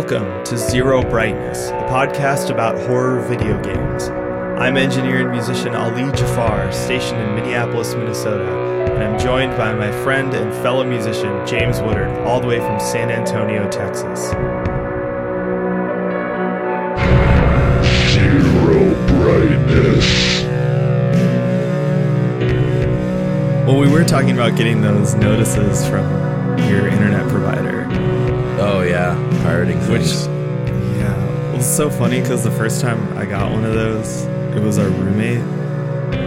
Welcome to Zero Brightness, a podcast about horror video games. I'm engineer and musician Ali Jafar, stationed in Minneapolis, Minnesota, and I'm joined by my friend and fellow musician James Woodard, all the way from San Antonio, Texas. Zero brightness. Well, we were talking about getting those notices from your internet provider. Oh yeah, pirating Which, things. yeah, well, it's so funny because the first time I got one of those, it was our roommate.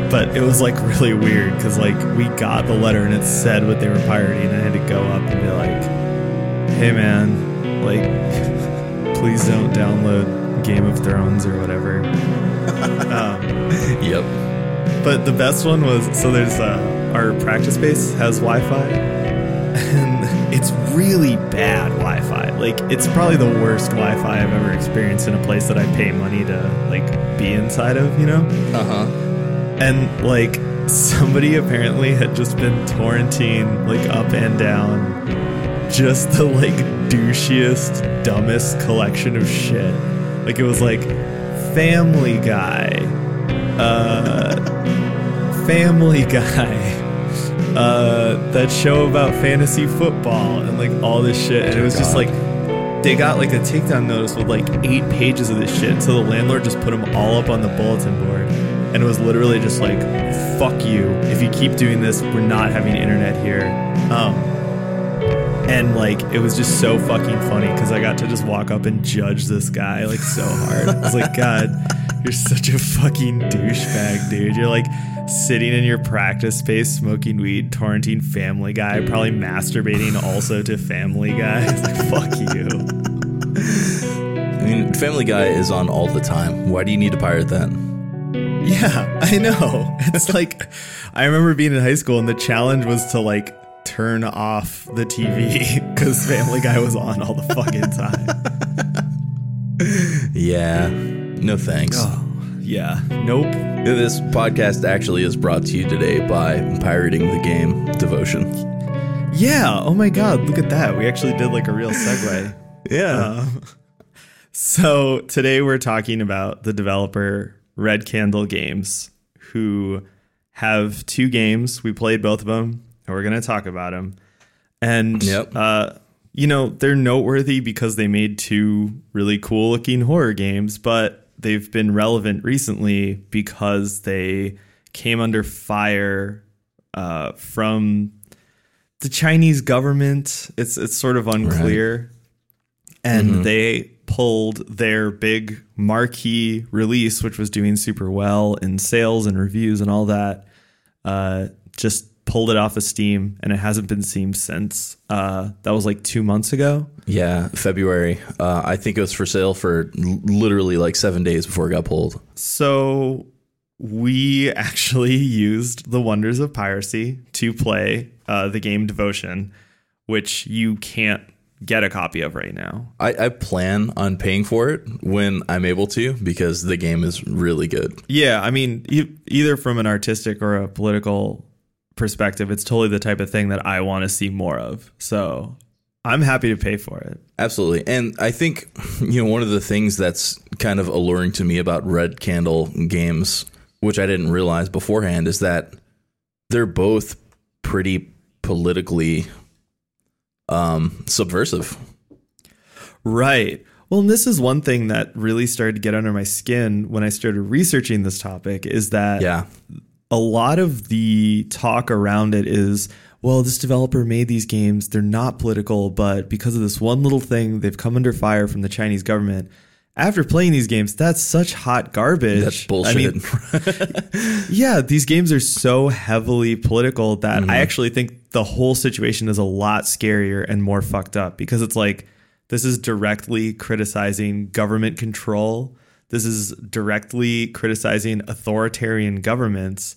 But it was like really weird because like we got the letter and it said what they were pirating, and I had to go up and be like, "Hey man, like, please don't download Game of Thrones or whatever." um, Yep. but the best one was so there's uh, our practice base has Wi-Fi, and it's really bad Wi-Fi. Like it's probably the worst Wi-Fi I've ever experienced in a place that I pay money to like be inside of. You know, Uh huh. and like somebody apparently had just been torrenting like up and down just the like douchiest, dumbest collection of shit. Like it was like Family Guy, uh, Family Guy, uh, that show about fantasy football and like all this shit. And it was just like they got like a takedown notice with like eight pages of this shit. So the landlord just put them all up on the bulletin board. And it was literally just like, fuck you. If you keep doing this, we're not having internet here. Um, and like, it was just so fucking funny because I got to just walk up and judge this guy like so hard. I was like, God, you're such a fucking douchebag, dude. You're like sitting in your practice space smoking weed, torrenting Family Guy, probably masturbating also to Family Guy. Like, fuck you. I mean, Family Guy is on all the time. Why do you need to pirate that? Yeah, I know. It's like I remember being in high school and the challenge was to like turn off the TV because Family Guy was on all the fucking time. Yeah. No thanks. Oh, yeah. Nope. This podcast actually is brought to you today by pirating the game Devotion. Yeah. Oh my God. Look at that. We actually did like a real segue. Yeah. Um, so today we're talking about the developer Red Candle Games, who have two games. We played both of them, and we're going to talk about them. And Yep. uh, you know they're noteworthy because they made two really cool looking horror games, but they've been relevant recently because they came under fire uh, from the Chinese government. It's it's sort of unclear and they pulled their big marquee release, which was doing super well in sales and reviews and all that. Uh, just pulled it off of Steam, and it hasn't been seen since. Uh, that was like two months ago. Yeah. February. Uh, I think it was for sale for literally like seven days before it got pulled. So we actually used the wonders of piracy to play uh, the game Devotion, which you can't get a copy of right now. I, I plan on paying for it when I'm able to because the game is really good. Yeah, I mean, e- either from an artistic or a political perspective, it's totally the type of thing that I want to see more of. So I'm happy to pay for it. Absolutely. And I think, you know, one of the things that's kind of alluring to me about Red Candle games, which I didn't realize beforehand, is that they're both pretty politically um, subversive. Right. Well, and this is one thing that really started to get under my skin when I started researching this topic is that Yeah. a lot of the talk around it is well this developer made these games. They're not political but because of this one little thing they've come under fire from the chinese government. After playing these games that's such hot garbage. That's bullshit. I mean, yeah these games are so heavily political that Mm-hmm. i actually think the whole situation is a lot scarier and more fucked up because it's like this is directly criticizing government control. This is directly criticizing authoritarian governments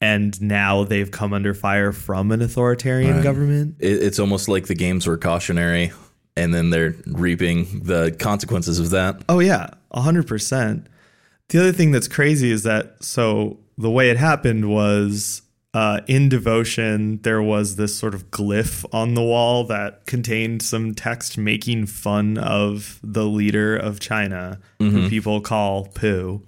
and now they've come under fire from an authoritarian government it, it's almost like the games were cautionary and then they're reaping the consequences of that. Oh yeah, hundred percent. The other thing that's crazy is that so the way it happened was uh, in devotion, there was this sort of glyph on the wall that contained some text making fun of the leader of China, who people call Pooh,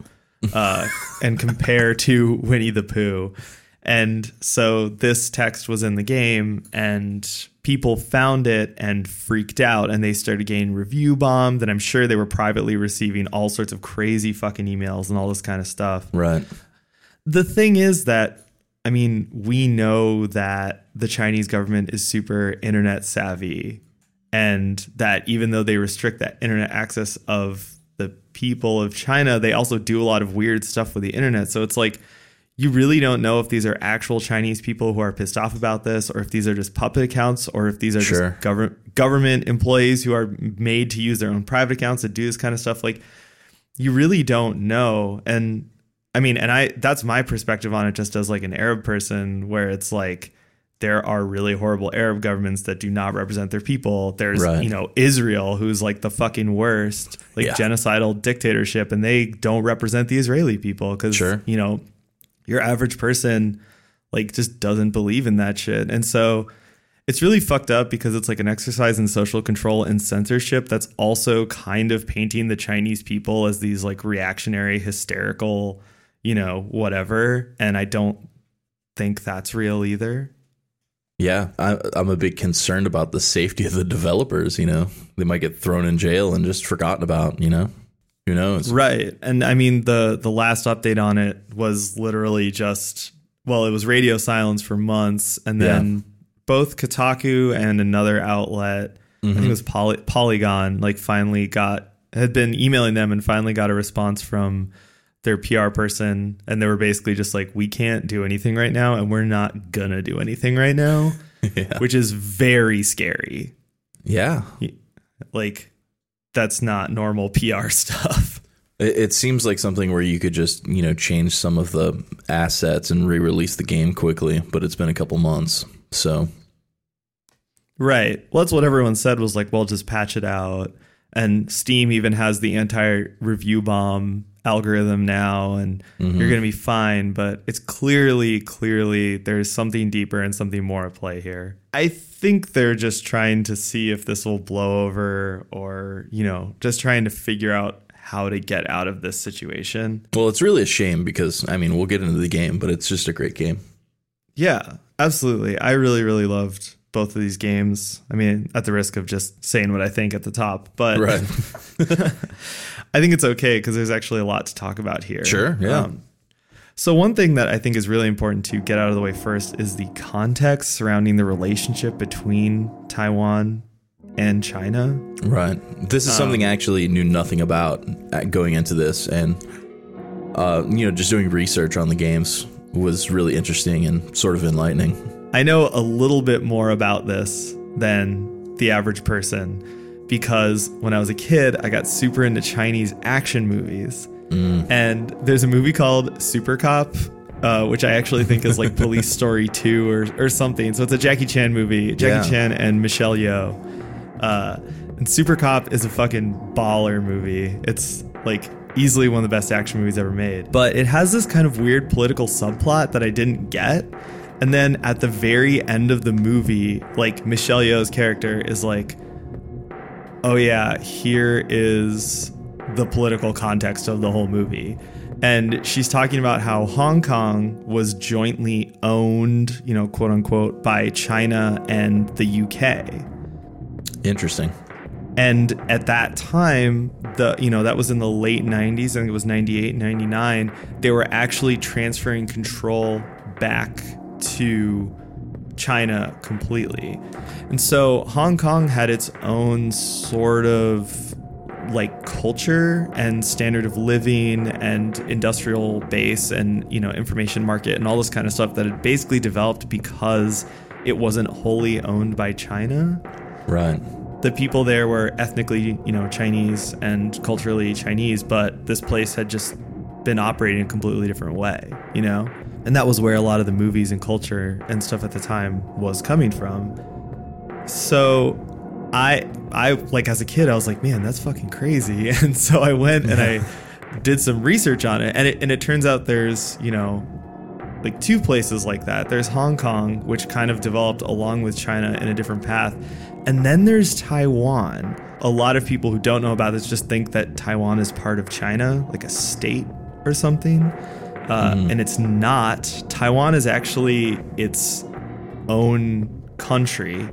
uh, and compare to Winnie the Pooh. And so this text was in the game, and people found it and freaked out, and they started getting review bombed. And I'm sure they were privately receiving all sorts of crazy fucking emails and all this kind of stuff Right. the thing is that I mean, we know that the Chinese government is super internet savvy and that even though they restrict that internet access of the people of China, they also do a lot of weird stuff with the internet. So it's like you really don't know if these are actual Chinese people who are pissed off about this or if these are just puppet accounts or if these are Sure. just government government employees who are made to use their own private accounts to do this kind of stuff like you really don't know and i mean and i that's my perspective on it just as like an arab person where it's like there are really horrible arab governments that do not represent their people there's Right. you know israel who's like the fucking worst like Yeah. genocidal dictatorship and they don't represent the israeli people because Sure. you know your average person like just doesn't believe in that shit and so it's really fucked up because it's like an exercise in social control and censorship that's also kind of painting the Chinese people as these like reactionary, hysterical, you know, whatever. And I don't think that's real either. Yeah, I, I'm a bit concerned about the safety of the developers. You know, they might get thrown in jail and just forgotten about. You know, who knows? Right. And I mean the the last update on it was literally just well, it was radio silence for months and then both Kotaku and another outlet, I think it mm-hmm. was Poly- Polygon, like finally got had been emailing them and finally got a response from their PR person and they were basically just like we can't do anything right now and we're not gonna do anything right now, Yeah. which is very scary. Yeah, Like that's not normal PR stuff. it, it seems like something where you could just you know change some of the assets and re-release the game quickly, but it's been a couple months, so Right. Well, that's what everyone said was like, well, just patch it out. And Steam even has the anti review bomb algorithm now, and Mm-hmm. you're going to be fine. But it's clearly, clearly, there's something deeper and something more at play here. I think they're just trying to see if this will blow over or, you know, just trying to figure out how to get out of this situation. well, it's really a shame because I mean we'll get into the game, but it's just a great game. Yeah, absolutely. I really, really loved both of these games. I mean, at the risk of just saying what I think at the top, but Right. I think it's okay because there's actually a lot to talk about here. Um, Sure, yeah. so one thing that I think is really important to get out of the way first is the context surrounding the relationship between Taiwan and China. Right. This is something Um, I actually knew nothing about going into this, and uh, you know, just doing research on the games was really interesting and sort of enlightening. I know a little bit more about this than the average person because when I was a kid, I got super into Chinese action movies. And there's a movie called Super Cop, uh, which I actually think is like Police Story 2 or, or something. So it's a Jackie Chan movie, Jackie Yeah. Chan and Michelle Yeoh. Uh, and Super Cop is a fucking baller movie. It's like easily one of the best action movies ever made. But it has this kind of weird political subplot that I didn't get. And then at the very end of the movie, like Michelle Yeoh's character is like, oh yeah, here is the political context of the whole movie. And she's talking about how Hong Kong was jointly owned, you know, quote unquote, by China and the UK. Interesting. And at that time, the you know, that was in the late 90s, I think it was 98, 99, they were actually transferring control back to China completely. And so Hong Kong had its own sort of like culture and standard of living and industrial base and you know information market and all this kind of stuff that had basically developed because it wasn't wholly owned by China Right. the people there were ethnically, you know, Chinese and culturally Chinese, but this place had just been operating a completely different way, you know? And that was where a lot of the movies and culture and stuff at the time was coming from. So I I like as a kid I was like, man, that's fucking crazy. And so I went and I did some research on it and it and it turns out there's, you know, like two places like that. There's Hong Kong, which kind of developed along with China in a different path. And then there's Taiwan. A lot of people who don't know about this just think that Taiwan is part of China, like a state or something. Uh, And it's not. Taiwan is actually its own country.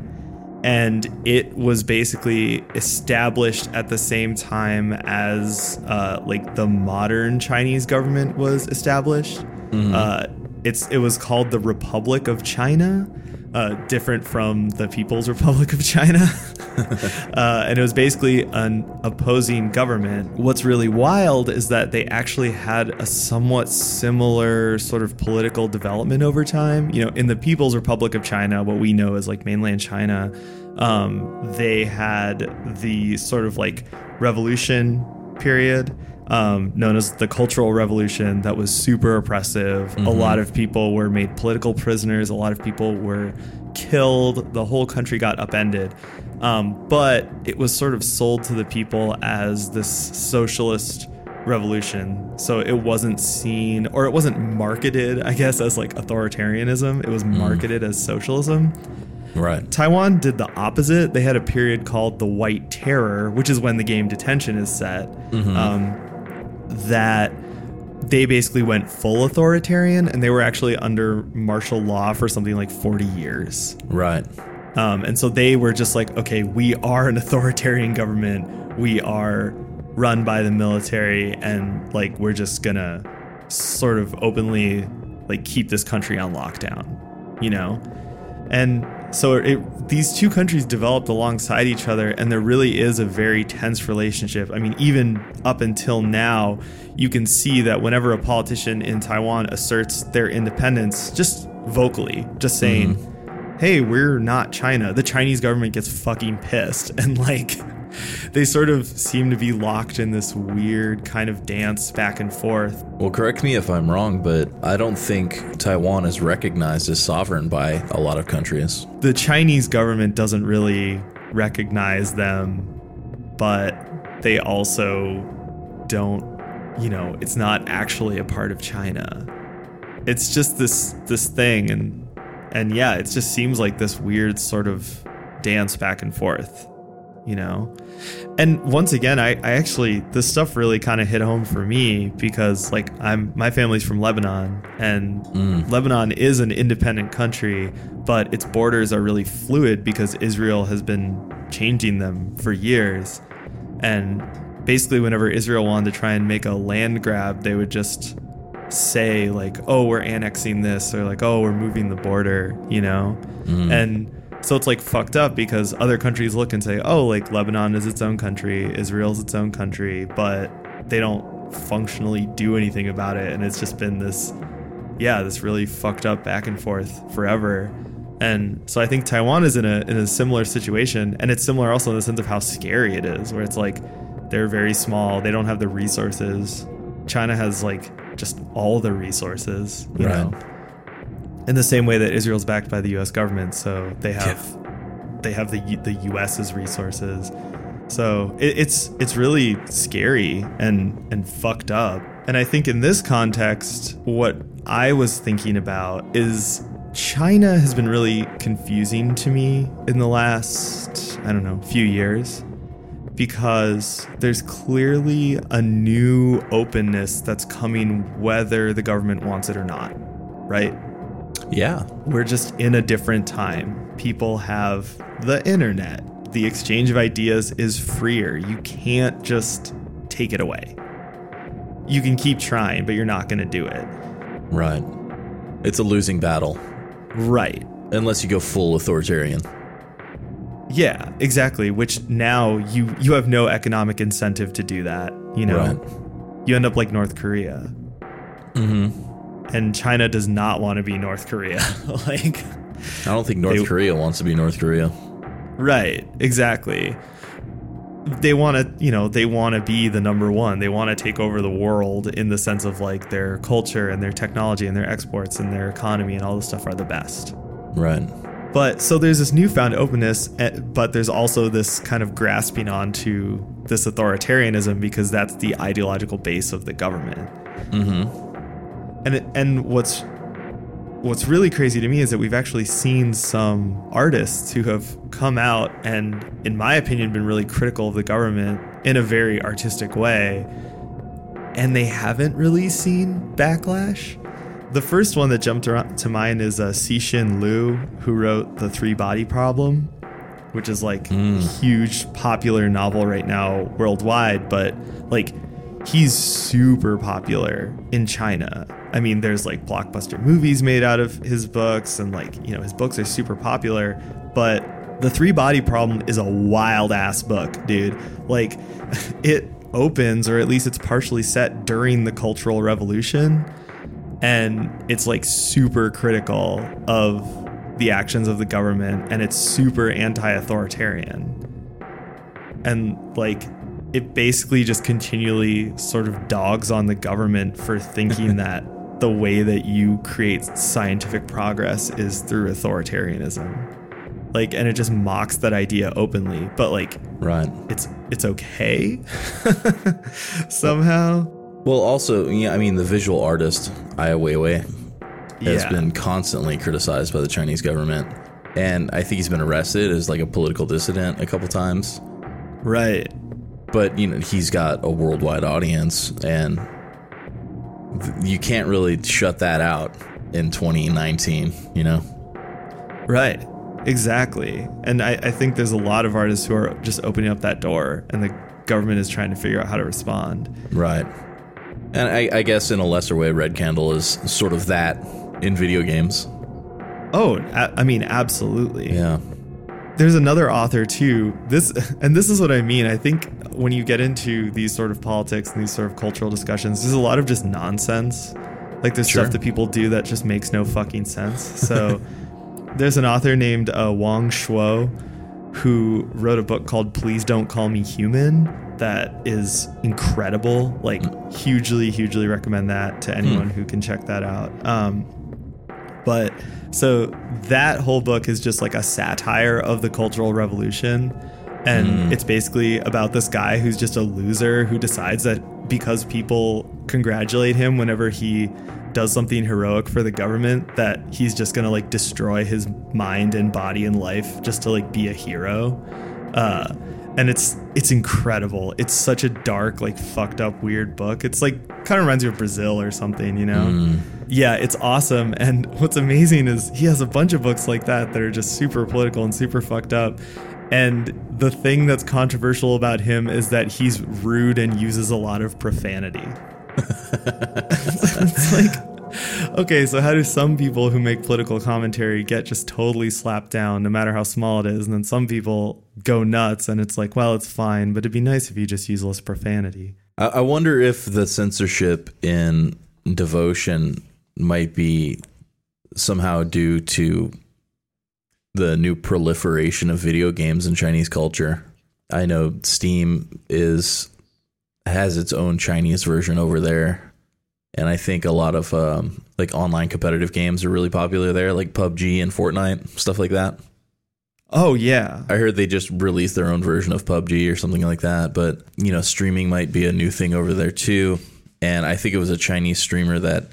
And it was basically established at the same time as uh, like the modern Chinese government was established. Uh, it's it was called the Republic of China, uh, different from the People's Republic of China. uh, and it was basically an opposing government. What's really wild is that they actually had a somewhat similar sort of political development over time. You know, in the People's Republic of China, what we know as like mainland China, um, they had the sort of like revolution period um, known as the Cultural Revolution that was super oppressive. A lot of people were made political prisoners, a lot of people were killed, the whole country got upended. Um, but it was sort of sold to the people as this socialist revolution. So it wasn't seen, or it wasn't marketed, I guess, as like authoritarianism. It was marketed as socialism. Right. Taiwan did the opposite. They had a period called the White Terror, which is when the game Detention is set. Um, that they basically went full authoritarian and they were actually under martial law for something like 40 years. Right. Um, and so they were just like, okay, we are an authoritarian government. We are run by the military, and like we're just gonna sort of openly like keep this country on lockdown, you know. And so it, these two countries developed alongside each other, and there really is a very tense relationship. I mean, even up until now, you can see that whenever a politician in Taiwan asserts their independence, just vocally, just saying, mm-hmm. hey, we're not China, the Chinese government gets fucking pissed. And like, they sort of seem to be locked in this weird kind of dance back and forth. Well, correct me if I'm wrong, but I don't think Taiwan is recognized as sovereign by a lot of countries. The Chinese government doesn't really recognize them, but they also don't, you know, it's not actually a part of China. It's just this this thing and and yeah, it just seems like this weird sort of dance back and forth, you know? And once again, I, I actually this stuff really kind of hit home for me because like I'm my family's from Lebanon and mm. Lebanon is an independent country, but its borders are really fluid because Israel has been changing them for years. And basically whenever Israel wanted to try and make a land grab, they would just say like, "Oh, we're annexing this," or like, "Oh, we're moving the border," you know? Mm. And so it's like fucked up because other countries look and say, "Oh, like Lebanon is its own country, Israel's its own country," but they don't functionally do anything about it and it's just been this yeah, this really fucked up back and forth forever. And so I think Taiwan is in a in a similar situation and it's similar also in the sense of how scary it is where it's like they're very small, they don't have the resources. China has like just all the resources, you Right. know. In the same way that Israel's backed by the US government, so they have they have the the US's resources. So it, it's it's really scary and and fucked up. And I think in this context, what I was thinking about is China has been really confusing to me in the last I don't know few years because there's clearly a new openness that's coming whether the government wants it or not, right? Yeah. we're just in a different time. People have the internet. The exchange of ideas is freer. You can't just take it away. You can keep trying, but you're not going to do it. Right. It's a losing battle Right. unless you go full authoritarian. Yeah, exactly. Which now you you have no economic incentive to do that, you know. Right. You end up like North Korea. Mhm. And China does not want to be North Korea. like I don't think North They- Korea wants to be North Korea. Right, exactly. They want to, you know, they want to be the number one. They want to take over the world in the sense of like their culture and their technology and their exports and their economy and all this stuff are the best. Right. But so there's this newfound openness, eh, but there's also this kind of grasping onto this authoritarianism because that's the ideological base of the government. Mm-hmm. And it, and what's what's really crazy to me is that we've actually seen some artists who have come out and, in my opinion, been really critical of the government in a very artistic way. And they haven't really seen backlash. The first one that jumped around to mind is uh, Cixin Liu, who wrote The Three Body Problem, which is like a huge popular novel right now worldwide, but like he's super popular in China. I mean, there's like blockbuster movies made out of his books, and like, you know, his books are super popular. But The Three Body Problem is a wild ass book, dude. Like, it opens, or at least it's partially set during the Cultural Revolution, and it's like super critical of the actions of the government, and it's super anti authoritarian. And like, it basically just continually sort of dogs on the government for thinking that the way that you create scientific progress is through authoritarianism. Like and it just mocks that idea openly, but like Right. it's it's okay somehow. Well, also, yeah, I mean, the visual artist Ai Weiwei has Yeah. been constantly criticized by the Chinese government, and I think he's been arrested as like a political dissident a couple times. Right. But you know, he's got a worldwide audience, and you can't really shut that out in 2019. You know? Right. Exactly. And I, I think there's a lot of artists who are just opening up that door and the government is trying to figure out how to respond. Right. And I, I guess in a lesser way, Red Candle is sort of that in video games. Oh, I mean, absolutely. Yeah. There's another author too. This and this is what I mean. I think when you get into these sort of politics and these sort of cultural discussions, there's a lot of just nonsense. Like there's Sure. stuff that people do that just makes no fucking sense. So there's an author named uh, Wang Shuo who wrote a book called Please Don't Call Me Human that is incredible. Like hugely, hugely recommend that to anyone who can check that out. Um, but so that whole book is just like a satire of the Cultural Revolution. And it's basically about this guy who's just a loser who decides that because people congratulate him whenever he does something heroic for the government, that he's just gonna like destroy his mind and body and life just to like be a hero. Uh, and it's it's incredible. It's such a dark, like fucked up, weird book. It's like kind of reminds you of Brazil or something, you know? Hmm. Yeah, it's awesome. And what's amazing is he has a bunch of books like that that are just super political and super fucked up. And the thing that's controversial about him is that he's rude and uses a lot of profanity. it's like, okay, so how do some people who make political commentary get just totally slapped down, no matter how small it is? And then some people go nuts, and it's like, well, it's fine, but it'd be nice if you just use less profanity. I, I wonder if the censorship in devotion might be somehow due to the new proliferation of video games in Chinese culture. I know Steam is has its own Chinese version over there, and I think a lot of um, like online competitive games are really popular there, like PUBG and Fortnite, stuff like that. Oh, yeah. I heard they just released their own version of PUBG or something like that. But you know, streaming might be a new thing over there too. And I think it was a Chinese streamer that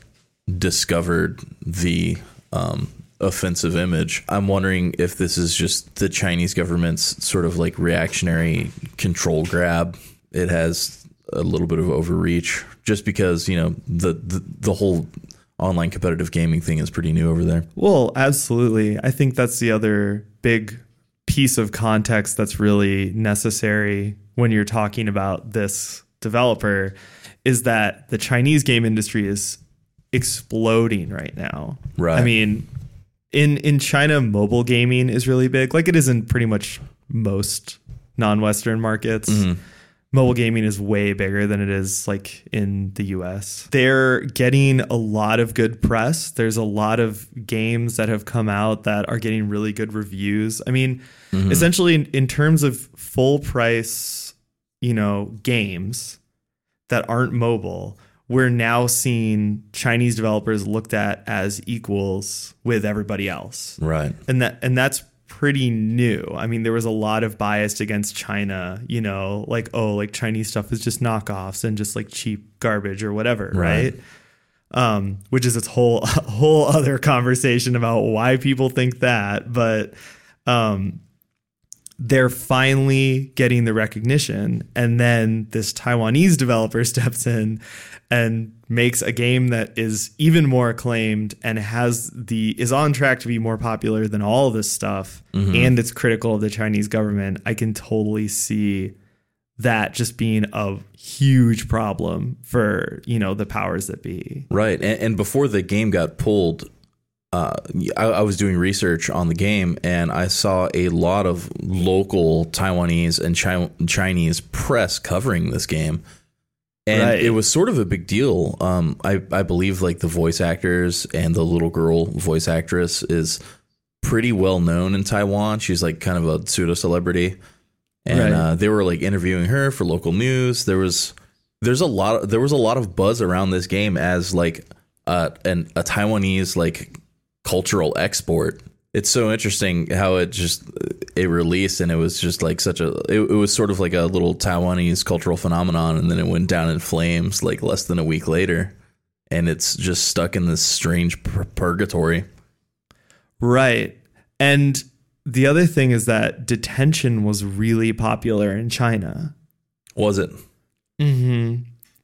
discovered the um, offensive image. I'm wondering if this is just the Chinese government's sort of like reactionary control grab. It has a little bit of overreach, just because you know the the, the whole online competitive gaming thing is pretty new over there. Well, absolutely. I think that's the other big piece of context that's really necessary when you're talking about this developer is that the Chinese game industry is exploding right now. Right. I mean, in in China mobile gaming is really big like it is in pretty much most non-western markets. Mm-hmm. Mobile gaming is way bigger than it is like in the US. They're getting a lot of good press. There's a lot of games that have come out that are getting really good reviews. I mean, mm-hmm. essentially in, in terms of full price, you know, games that aren't mobile, we're now seeing Chinese developers looked at as equals with everybody else Right. and that and that's pretty new. I mean, there was a lot of bias against China, you know, like oh, like Chinese stuff is just knockoffs and just like cheap garbage or whatever, Right. right? um, which is its whole whole other conversation about why people think that. But um, they're finally getting the recognition, and then this Taiwanese developer steps in and makes a game that is even more acclaimed and has the is on track to be more popular than all of this stuff. Mm-hmm. And it's critical of the Chinese government. I can totally see that just being a huge problem for you know the powers that be. Right. And, and before the game got pulled, uh, I, I was doing research on the game and I saw a lot of local Taiwanese and Chi- Chinese press covering this game. And Right. it was sort of a big deal. Um, I, I believe like the voice actors and the little girl voice actress is pretty well known in Taiwan. She's like kind of a pseudo celebrity. And Right. uh, they were like interviewing her for local news. There was there's a lot there was a lot of buzz around this game as like uh, an a Taiwanese like cultural export. It's so interesting how it just it released and it was just like such a it, it was sort of like a little Taiwanese cultural phenomenon and then it went down in flames like less than a week later and it's just stuck in this strange pur- purgatory. right and the other thing is that detention was really popular in China Was it? Hmm.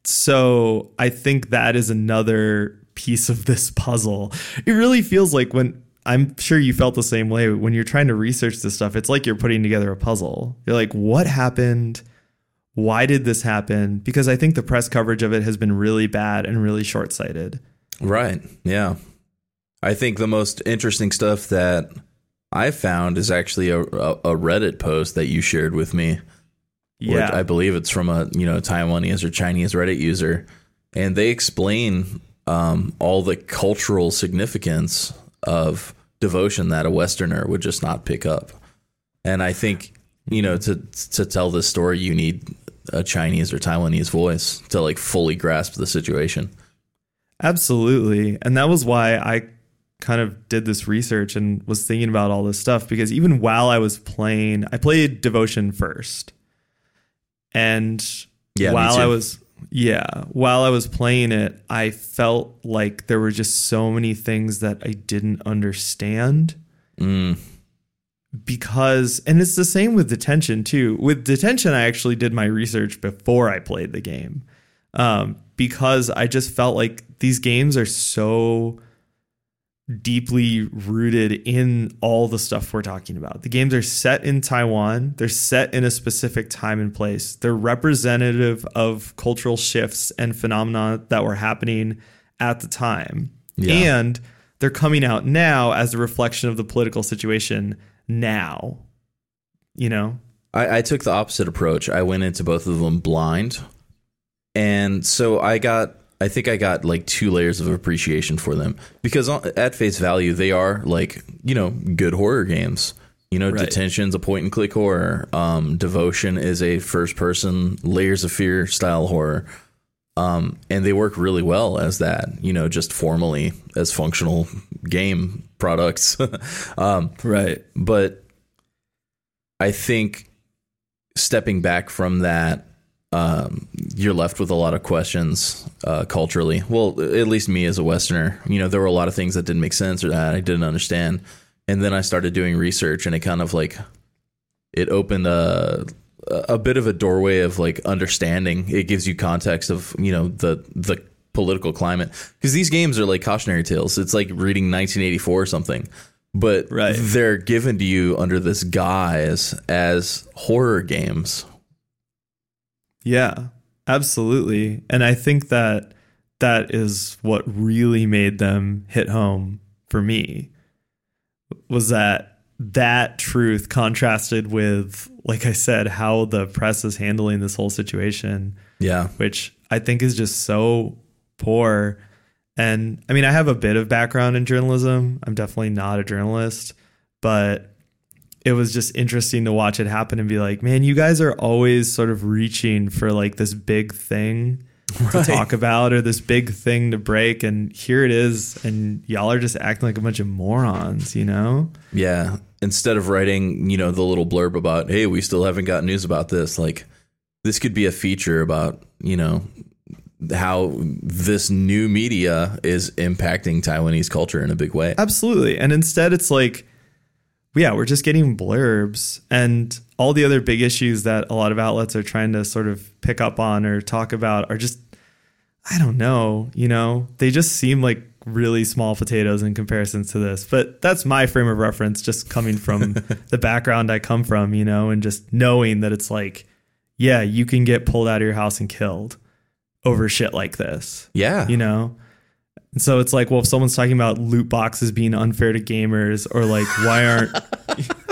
So I think that is another piece of this puzzle. It really feels like when I'm sure you felt the same way when you're trying to research this stuff, it's like you're putting together a puzzle. You're like, what happened? Why did this happen? Because I think the press coverage of it has been really bad and really short sighted. Right. Yeah. I think the most interesting stuff that I found is actually a, a, Reddit post that you shared with me. which Yeah. I believe it's from a you know Taiwanese or Chinese Reddit user, and they explain um, all the cultural significance of devotion that a Westerner would just not pick up. And I think you know to to tell this story, you need a Chinese or Taiwanese voice to like fully grasp the situation. Absolutely. And that was why I kind of did this research and was thinking about all this stuff because even while I was playing, I played Devotion first. And Yeah, while I was yeah, while I was playing it, I felt like there were just so many things that I didn't understand. Mm, because and it's the same with detention too. With detention i actually did my research before i played the game um, because i just felt like these games are so deeply rooted in all the stuff we're talking about the games are set in taiwan they're set in a specific time and place they're representative of cultural shifts and phenomena that were happening at the time Yeah. and they're coming out now as a reflection of the political situation now. You know? I, I took the opposite approach. I went into both of them blind, and so I got. I think I got like two layers of appreciation for them because at face value they are like you know good horror games. You know, Right. Detention's a point and click horror. Um, Devotion is a first person Layers of Fear style horror. Um, and they work really well as that, you know, just formally as functional game products. um, Right. but I think stepping back from that, um, you're left with a lot of questions uh, culturally. Well, at least me as a Westerner, you know, there were a lot of things that didn't make sense or that I didn't understand. And then I started doing research, and it kind of like it opened a a bit of a doorway of like understanding. It gives you context of you know the the political climate because these games are like cautionary tales. It's like reading 1984 or something, but Right. they're given to you under this guise as horror games. Yeah. Absolutely. And I think that that is what really made them hit home for me was that that truth contrasted with like I said how the press is handling this whole situation Yeah, which I think is just so poor. And I mean, I have a bit of background in journalism. I'm definitely not a journalist, but it was just interesting to watch it happen and be like, man, you guys are always sort of reaching for like this big thing to talk about or this big thing to break. And here it is. And y'all are just acting like a bunch of morons, you know? yeah. Instead of writing, you know, the little blurb about, hey, we still haven't got news about this. Like, this could be a feature about, you know, how this new media is impacting Taiwanese culture in a big way. Absolutely. And instead, it's like, yeah, we're just getting blurbs and all the other big issues that a lot of outlets are trying to sort of pick up on or talk about are just, I don't know, you know, they just seem like really small potatoes in comparison to this. But that's my frame of reference, just coming from the background I come from, you know, and just knowing that it's like, yeah, you can get pulled out of your house and killed over shit like this Yeah. you know and so it's like well if someone's talking about loot boxes being unfair to gamers or like why aren't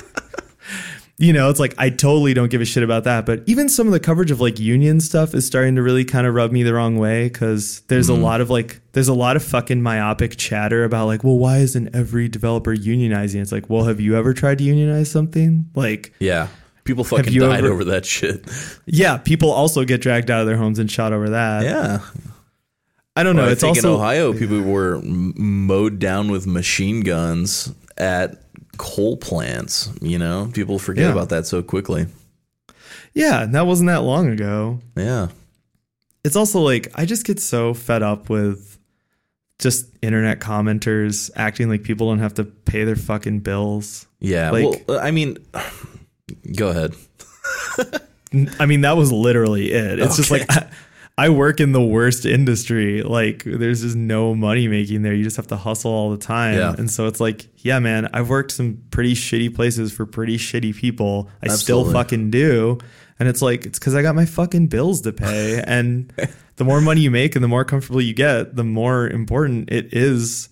you know it's like i totally don't give a shit about that but even some of the coverage of like union stuff is starting to really kind of rub me the wrong way because there's a mm-hmm. lot of like there's a lot of fucking myopic chatter about like well why isn't every developer unionizing it's like well have you ever tried to unionize something like Yeah. People fucking died ever- over that shit. yeah people also get dragged out of their homes and shot over that Yeah. I don't know Well, I it's think also in Ohio, people were mowed down with machine guns at coal plants. You know, people forget Yeah. about that so quickly. yeah and that wasn't that long ago Yeah. it's also like I just get so fed up with just internet commenters acting like people don't have to pay their fucking bills. Yeah. Like- well, uh, I mean, go ahead. I mean, that was literally it. It's just Okay. like I, work in the worst industry. Like there's just no money making there. You just have to hustle all the time. Yeah. And so it's like, yeah, man, I've worked some pretty shitty places for pretty shitty people. I still fucking do. And it's like, it's because I got my fucking bills to pay. And the more money you make and the more comfortable you get, the more important it is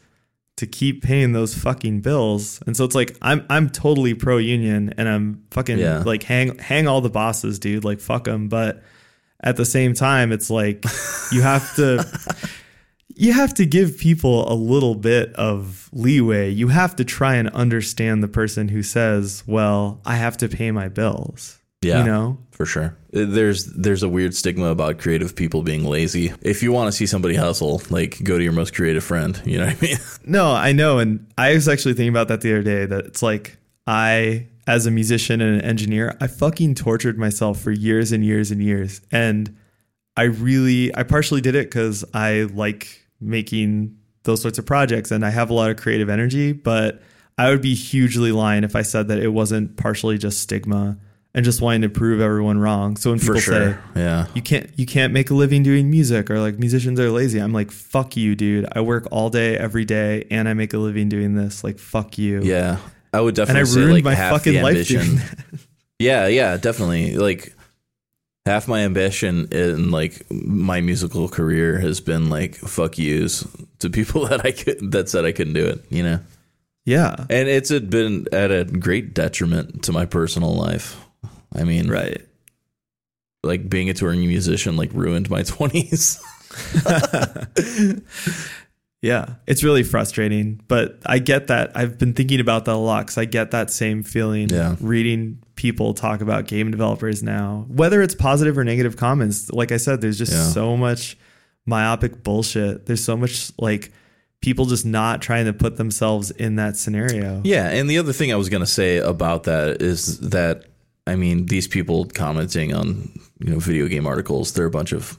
to keep paying those fucking bills. And so it's like I'm I'm totally pro union and I'm fucking Yeah. like hang hang all the bosses, dude. Like fuck them. But at the same time, it's like you have to you have to give people a little bit of leeway. You have to try and understand the person who says, "Well, I have to pay my bills." Yeah. You know? For sure. There's there's a weird stigma about creative people being lazy. If you want to see somebody hustle, like go to your most creative friend. You know what I mean? No, I know. And I was actually thinking about that the other day that it's like I, as a musician and an engineer, I fucking tortured myself for years and years and years. And I really, I partially did it because I like making those sorts of projects and I have a lot of creative energy. But I would be hugely lying if I said that it wasn't partially just stigma and just wanting to prove everyone wrong. So when people sure. say, Yeah. you can't you can't make a living doing music or like musicians are lazy. I'm like, fuck you, dude. I work all day, every day, and I make a living doing this. Like, fuck you. Yeah. I would And definitely I say ruined like my fucking life ambition. doing that. Yeah, yeah, definitely. Like half my ambition in like my musical career has been like fuck yous to people that I could that said I couldn't do it, you know. Yeah. And it's been at a great detriment to my personal life. I mean, Right. like being a touring musician like ruined my 20s. Yeah. It's really frustrating, but I get that. I've been thinking about that a lot because I get that same feeling Yeah. reading people talk about game developers now, whether it's positive or negative comments. Like I said, there's just Yeah. so much myopic bullshit. There's so much like people just not trying to put themselves in that scenario. Yeah, and the other thing I was going to say about that is that I mean, these people commenting on, you know, video game articles, they're a bunch of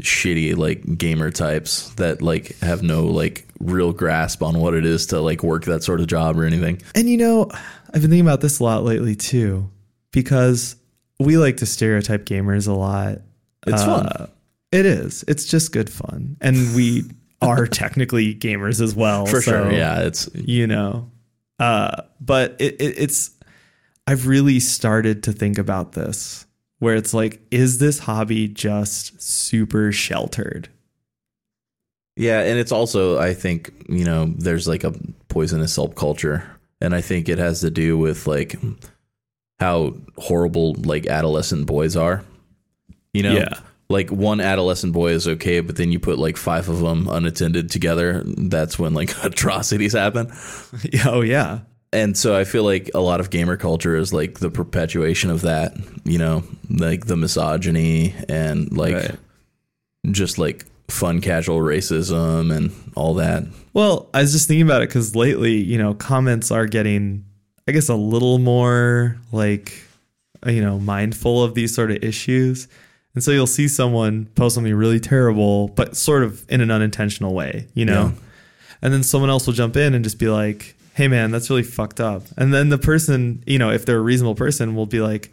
shitty like gamer types that like have no like real grasp on what it is to like work that sort of job or anything. And you know, I've been thinking about this a lot lately too, because we like to stereotype gamers a lot. It's fun. Uh, It is. It's just good fun. And we are technically gamers as well. For so, sure. Yeah, it's You know, uh, but it, it, it's, I've really started to think about this where it's like, is this hobby just super sheltered? Yeah, and it's also I think, you know, there's like a poisonous subculture and I think it has to do with like how horrible like adolescent boys are. You know? Yeah. Like one adolescent boy is okay, but then you put like five of them unattended together, that's when like atrocities happen. oh, yeah. And so I feel like a lot of gamer culture is like the perpetuation of that, you know, like the misogyny and like Right. just like fun casual racism and all that. Well, I was just thinking about it because lately, you know, comments are getting, I guess, a little more like, uh, you know, mindful of these sort of issues. And so you'll see someone post something really terrible, but sort of in an unintentional way, you know? Yeah. And then someone else will jump in and just be like, hey, man, that's really fucked up. And then the person, you know, if they're a reasonable person, will be like,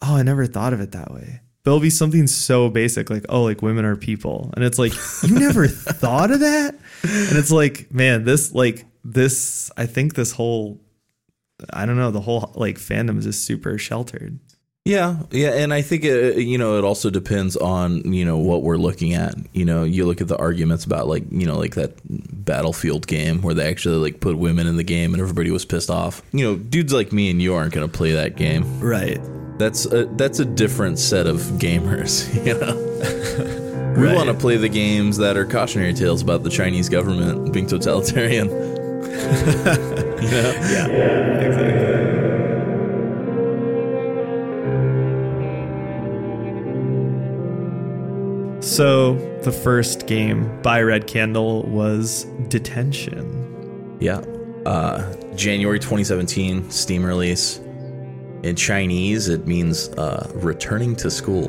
oh, I never thought of it that way. There'll be something so basic like, oh, like women are people. And it's like, you never thought of that? And it's like, man, this, like, this, I think this whole, I don't know, the whole like fandom is just super sheltered. Yeah, yeah, and I think it, you know it also depends on you know what we're looking at. You know, you look at the arguments about like you know like that Battlefield game where they actually like put women in the game and everybody was pissed off. You know, dudes like me and you aren't going to play that game. Right. That's a, that's a different set of gamers. You know, we Right. want to play the games that are cautionary tales about the Chinese government being totalitarian. you know? Yeah. Exactly. So the first game by Red Candle was Detention. Yeah. Uh, January 2017, Steam release. In Chinese, it means uh, returning to school,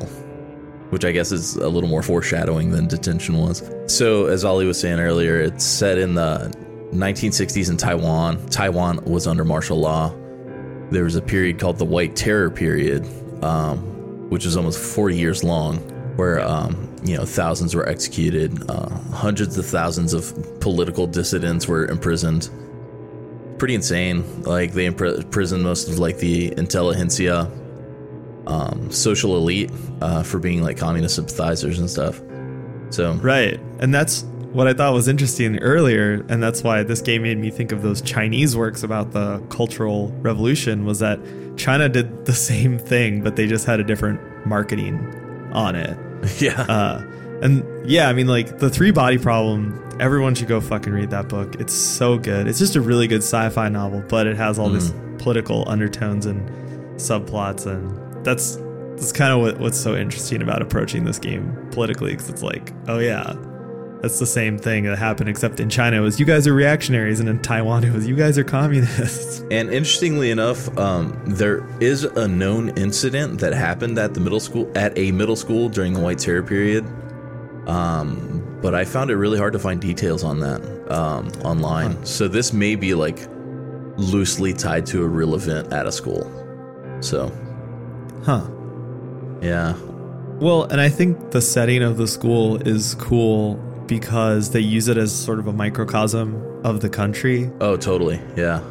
which I guess is a little more foreshadowing than detention was. So, as Ollie was saying earlier, it's set in the 1960s in Taiwan. Taiwan was under martial law. There was a period called the White Terror period, um, which is almost 40 years long, where um, you know thousands were executed, uh, hundreds of thousands of political dissidents were imprisoned pretty insane. Like they impr- imprisoned most of like the intelligentsia, um, social elite, uh, for being like communist sympathizers and stuff. So Right. And that's what I thought was interesting earlier. And that's why this game made me think of those Chinese works about the Cultural Revolution was that China did the same thing, but they just had a different marketing on it. yeah, Uh, and yeah, I mean, like the three body problem, everyone should go fucking read that book. It's so good. It's just a really good sci fi novel, but it has all these political undertones and subplots. And that's, that's kind of what, what's so interesting about approaching this game politically. Cause it's like, oh yeah, that's the same thing that happened, except in China it was you guys are reactionaries, and in Taiwan it was you guys are communists. and interestingly enough, um, there is a known incident that happened at the middle school at a middle school during the White Terror period. Um, but I found it really hard to find details on that um, online. So this may be like loosely tied to a real event at a school. So Huh. yeah. Well, and I think the setting of the school is cool because they use it as sort of a microcosm of the country. Oh, totally. Yeah.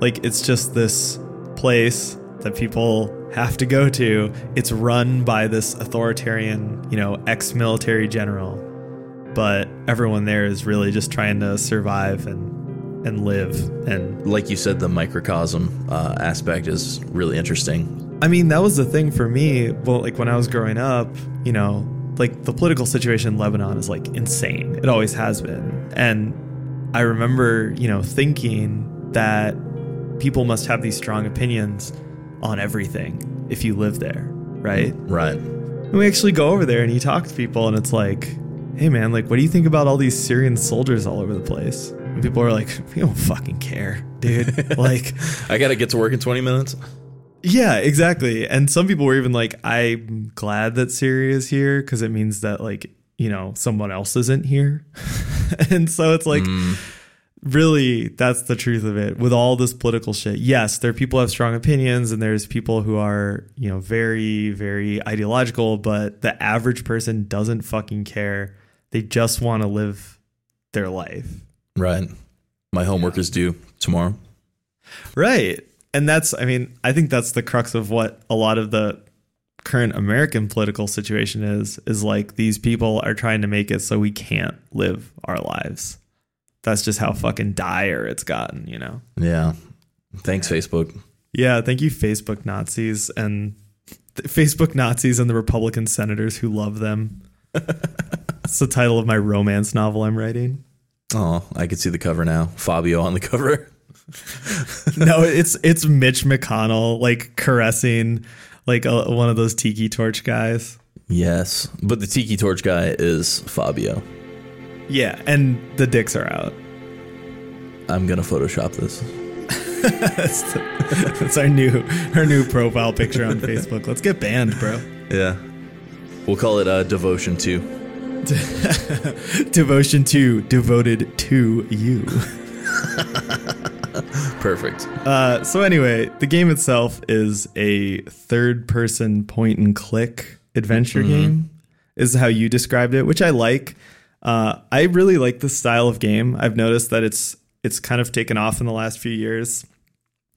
Like it's just this place that people have to go to. It's run by this authoritarian, you know, ex-military general. But everyone there is really just trying to survive and and live and Like you said, the microcosm uh, aspect is really interesting. I mean, that was the thing for me. Well, like when I was growing up, you know, like the political situation in Lebanon is like insane. It always has been. And I remember, you know, thinking that people must have these strong opinions on everything if you live there, right? Right. And we actually go over there and you talk to people and it's like, hey man, like what do you think about all these Syrian soldiers all over the place? And people are like, we don't fucking care, dude. like I got to get to work in 20 minutes. Yeah, exactly. And some people were even like, I'm glad that Syria is here because it means that, like, you know, someone else isn't here. and so it's like, mm. really, that's the truth of it. With all this political shit, yes, there are people who have strong opinions and there's people who are, you know, very, very ideological, but the average person doesn't fucking care. They just want to live their life. Right. My homework is due tomorrow. Right. And that's, I mean, I think that's the crux of what a lot of the current American political situation is, is like these people are trying to make it so we can't live our lives. That's just how fucking dire it's gotten, you know? Yeah. Thanks, Facebook. Yeah. Thank you, Facebook Nazis and Facebook Nazis and the Republican senators who love them. It's the title of my romance novel I'm writing. Oh, I can see the cover now. Fabio on the cover. no, it's it's Mitch McConnell like caressing like a, one of those tiki torch guys. Yes. But the Tiki Torch guy is Fabio. Yeah, and the dicks are out. I'm going to Photoshop this. That's, that's our new our new profile picture on Facebook. Let's get banned, bro. Yeah. We'll call it uh, Devotion 2. Devotion 2, devoted to you. Perfect. Uh, so anyway, the game itself is a third-person point-and-click adventure game. Is how you described it, which I like. Uh, I really like this style of game. I've noticed that it's it's kind of taken off in the last few years.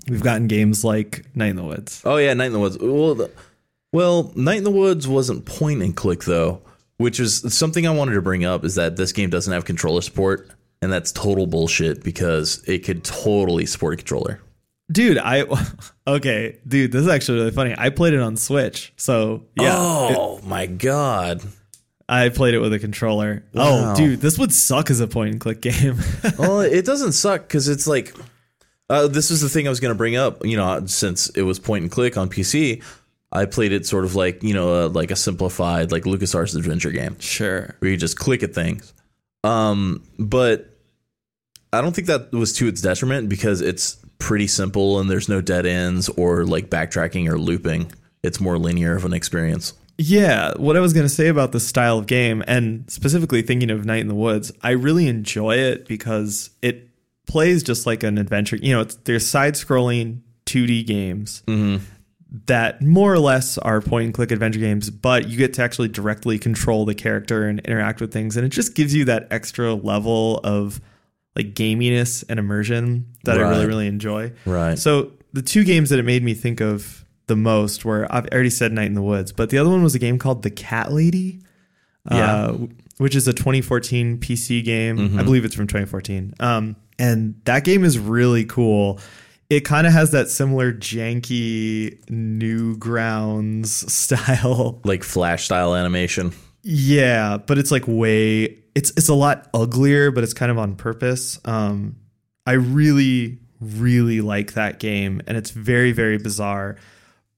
We've gotten games like Night in the Woods. Oh yeah, Night in the Woods. Well, the, well, Night in the Woods wasn't point and click though, which is something I wanted to bring up. Is that this game doesn't have controller support, and that's total bullshit because it could totally support a controller. Dude, I okay, dude, this is actually really funny. I played it on Switch, so yeah, it- Oh my god. I played it with a controller. Wow. Oh, dude, this would suck as a point and click game. well, it doesn't suck because it's like uh, this is the thing I was going to bring up. You know, since it was point and click on PC, I played it sort of like you know, uh, like a simplified like LucasArts adventure game sure. where you just click at things. Um, but I don't think that was to its detriment because it's pretty simple and there's no dead ends or like backtracking or looping. It's more linear of an experience. Yeah, what I was going to say about this style of game, and specifically thinking of Night in the Woods, I really enjoy it because it plays just like an adventure. You know, it's, there's side-scrolling 2D games that more or less are point-and-click adventure games, but you get to actually directly control the character and interact with things, and it just gives you that extra level of like gaminess and immersion that I really, really enjoy. Right. So the two games that it made me think of the most were I've already said Night in the Woods, but the other one was a game called The Cat Lady, Yeah. uh, which is a 2014 PC game. I believe it's from 2014. Um, and that game is really cool. It kind of has that similar janky Newgrounds style Like flash style animation. yeah, but it's like way it's it's a lot uglier, but it's kind of on purpose. Um I really really like that game and it's very very bizarre.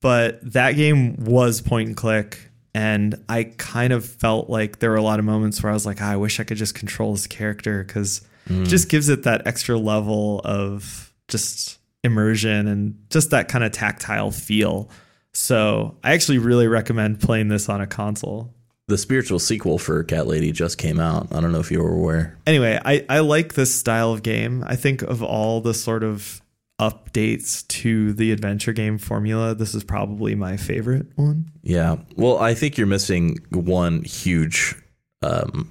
But that game was point and click and I kind of felt like there were a lot of moments where I was like, "Ah, I wish I could just control this character cuz it just gives it that extra level of just immersion and just that kind of tactile feel. So, I actually really recommend playing this on a console. The spiritual sequel for Cat Lady just came out. I don't know if you were aware. anyway, I, I like this style of game. I think of all the sort of updates to the adventure game formula, this is probably my favorite one. Yeah. Well, I think you're missing one huge um,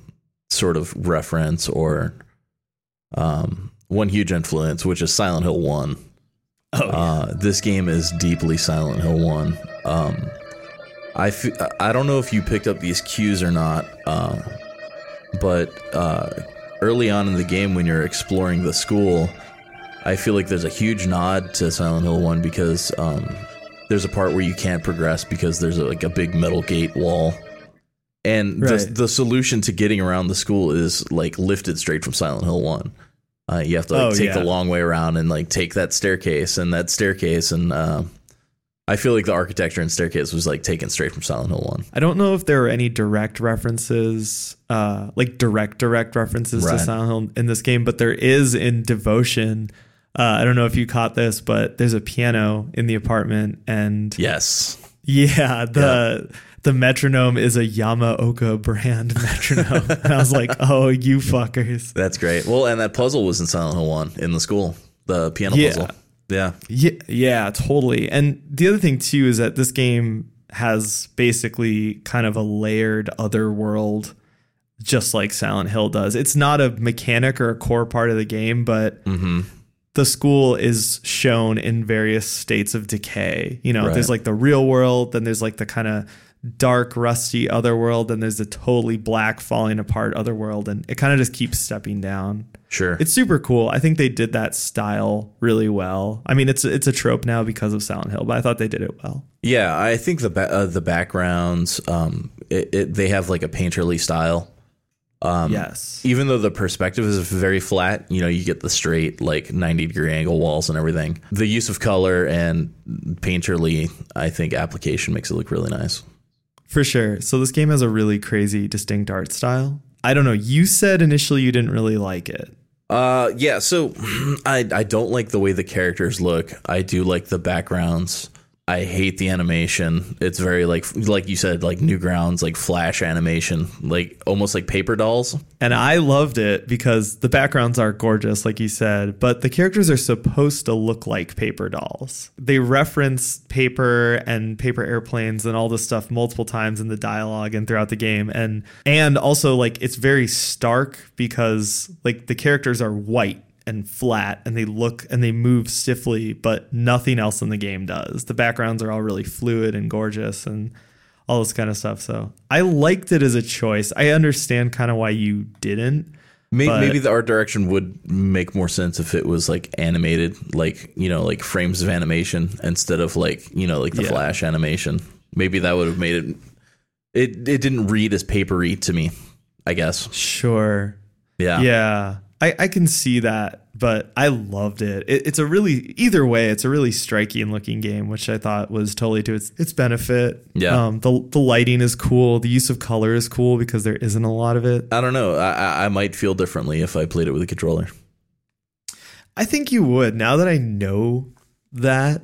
sort of reference or um, one huge influence, which is Silent Hill 1. Oh, Uh, this game is deeply Silent Hill 1. Um, I, f- I don't know if you picked up these cues or not, uh, but uh, early on in the game when you're exploring the school, I feel like there's a huge nod to Silent Hill 1 because um, there's a part where you can't progress because there's a, like a big metal gate wall. And the, the solution to getting around the school is like lifted straight from Silent Hill 1. Uh, you have to like, Oh, take yeah. the long way around and like take that staircase and that staircase and uh, I feel like the architecture and staircase was like taken straight from Silent Hill 1. I don't know if there are any direct references, uh, like direct, direct references Right. to Silent Hill in this game, but there is in Devotion. Uh, I don't know if you caught this, but there's a piano in the apartment, and Yes. Yeah, the the metronome is a Yamaoka brand metronome. and I was like, "Oh, you fuckers." That's great. Well, and that puzzle was in Silent Hill 1 in the school, the piano Yeah. puzzle. Yeah. Yeah, yeah, totally. And the other thing too is that this game has basically kind of a layered other world just like Silent Hill does. It's not a mechanic or a core part of the game, but mm-hmm. the school is shown in various states of decay. You know, Right. there's like the real world, then there's like the kind of dark, rusty other world, then there's a totally black, falling apart other world, and it kind of just keeps stepping down. Sure. It's super cool. I think they did that style really well. I mean, it's it's a trope now because of Silent Hill, but I thought they did it well. Yeah, I think the ba- uh, the backgrounds, um, it, it, they have like a painterly style. Um, yes. Even though the perspective is very flat, you know, you get the straight like ninety degree angle walls and everything. The use of color and painterly, I think, application makes it look really nice. For sure. So this game has a really crazy distinct art style. I don't know. You said initially you didn't really like it. Uh, yeah. So I I don't like the way the characters look. I do like the backgrounds. I hate the animation. It's very like like you said, like Newgrounds, like flash animation, like almost like paper dolls. And I loved it because the backgrounds are gorgeous, like you said, but the characters are supposed to look like paper dolls. They reference paper and paper airplanes and all this stuff multiple times in the dialogue and throughout the game. And and also like it's very stark because like the characters are white and flat and they look and they move stiffly, but nothing else in the game does. The backgrounds are all really fluid and gorgeous and all this kind of stuff. So I liked it as a choice. I understand kind of why you didn't. Maybe, maybe the art direction would make more sense if it was like animated, like you know, like frames of animation instead of like you know, like the Yeah. flash animation. Maybe that would have made it. It it didn't read as papery to me. I guess. Sure. Yeah. Yeah. I, I can see that, but I loved it. it. It's a really either way, it's a really striking looking game, which I thought was totally to its its benefit. Yeah. Um, the the lighting is cool. The use of color is cool because there isn't a lot of it. I don't know. I, I- might feel differently if I played it with a controller. I think you would. Now that I know that,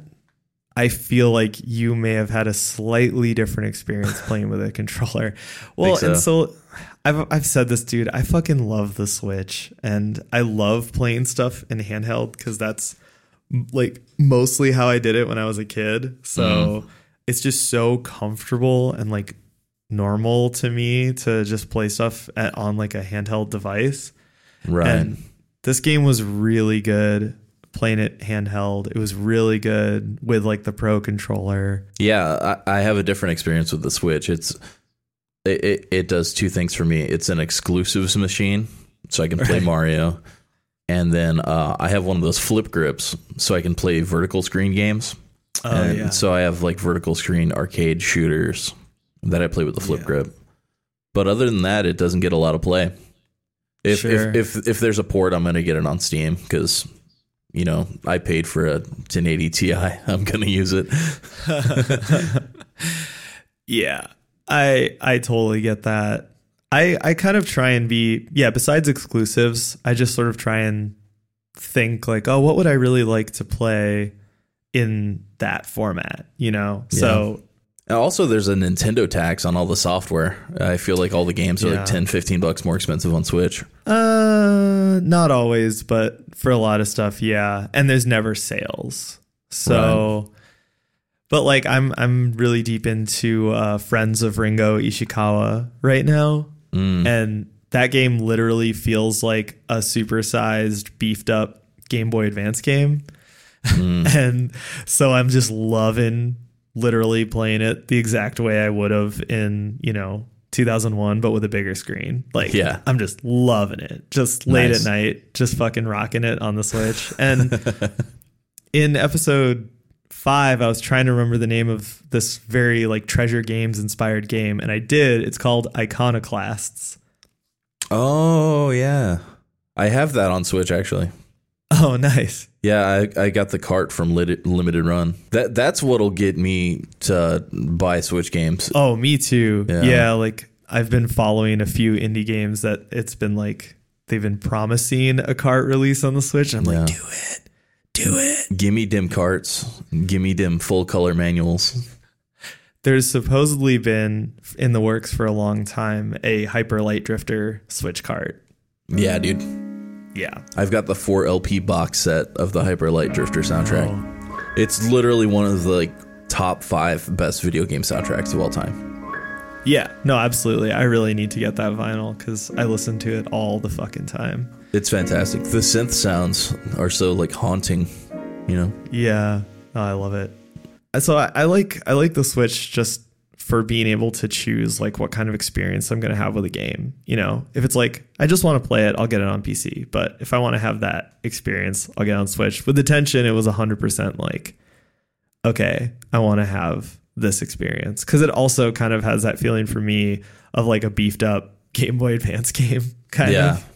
I feel like you may have had a slightly different experience playing with a controller. Well, Think and so I've I've said this, dude. I fucking love the Switch, and I love playing stuff in handheld because that's like mostly how I did it when I was a kid. So mm-hmm. it's just so comfortable and like normal to me to just play stuff at, on like a handheld device. Right. And this game was really good playing it handheld. It was really good with like the pro controller. Yeah, I, I have a different experience with the Switch. It's it, it, it does two things for me. It's an exclusives machine, so I can play Right. Mario, and then uh, I have one of those flip grips, so I can play vertical screen games. Oh and so I have like vertical screen arcade shooters that I play with the flip Yeah. grip. But other than that, it doesn't get a lot of play. If Sure. if, if if there's a port, I'm gonna get it on Steam because you know I paid for a 1080 Ti. I'm gonna use it. Yeah. I I totally get that. I I kind of try and be yeah, besides exclusives, I just sort of try and think like, oh, what would I really like to play in that format, you know? So And also, there's a Nintendo tax on all the software. I feel like all the games are Yeah. like 10, 15 bucks more expensive on Switch. Uh, not always, but for a lot of stuff, yeah. And there's never sales. So, but like I'm I'm really deep into uh, Friends of Ringo Ishikawa right now, Mm. and that game literally feels like a supersized, beefed up Game Boy Advance game. and so I'm just loving literally playing it the exact way I would have in, you know, 2001, but with a bigger screen. Like, Yeah. I'm just loving it. Just late Nice. at night, just fucking rocking it on the Switch. And in episode five, I was trying to remember the name of this very like treasure games inspired game, and I did. It's called Iconoclasts. Oh, yeah. I have that on Switch, actually. Oh, nice. Yeah, I, I got the cart from Lit- Limited Run. That That's what'll get me to buy Switch games. Oh, me too. Yeah. Yeah. like I've been following a few indie games that it's been like they've been promising a cart release on the Switch. And I'm Yeah. like, do it, do it. Gimme dim carts. Gimme dim full color manuals. There's supposedly been in the works for a long time a Hyper Light Drifter Switch cart. Yeah, dude. Yeah. I've got the 4 LP box set of the Hyper Light Drifter soundtrack. Oh. It's literally one of the like top five best video game soundtracks of all time. Yeah. No, absolutely. I really need to get that vinyl because I listen to it all the fucking time. It's fantastic. The synth sounds are so like haunting, you know. Yeah, no, I love it. So I, I like I like the Switch just for being able to choose like what kind of experience I'm going to have with a game. You know, if it's like I just want to play it, I'll get it on PC. But if I want to have that experience, I'll get it on Switch. With Detention, it was 100% like, okay, I want to have this experience because it also kind of has that feeling for me of like a beefed up Game Boy Advance game kind Yeah. of.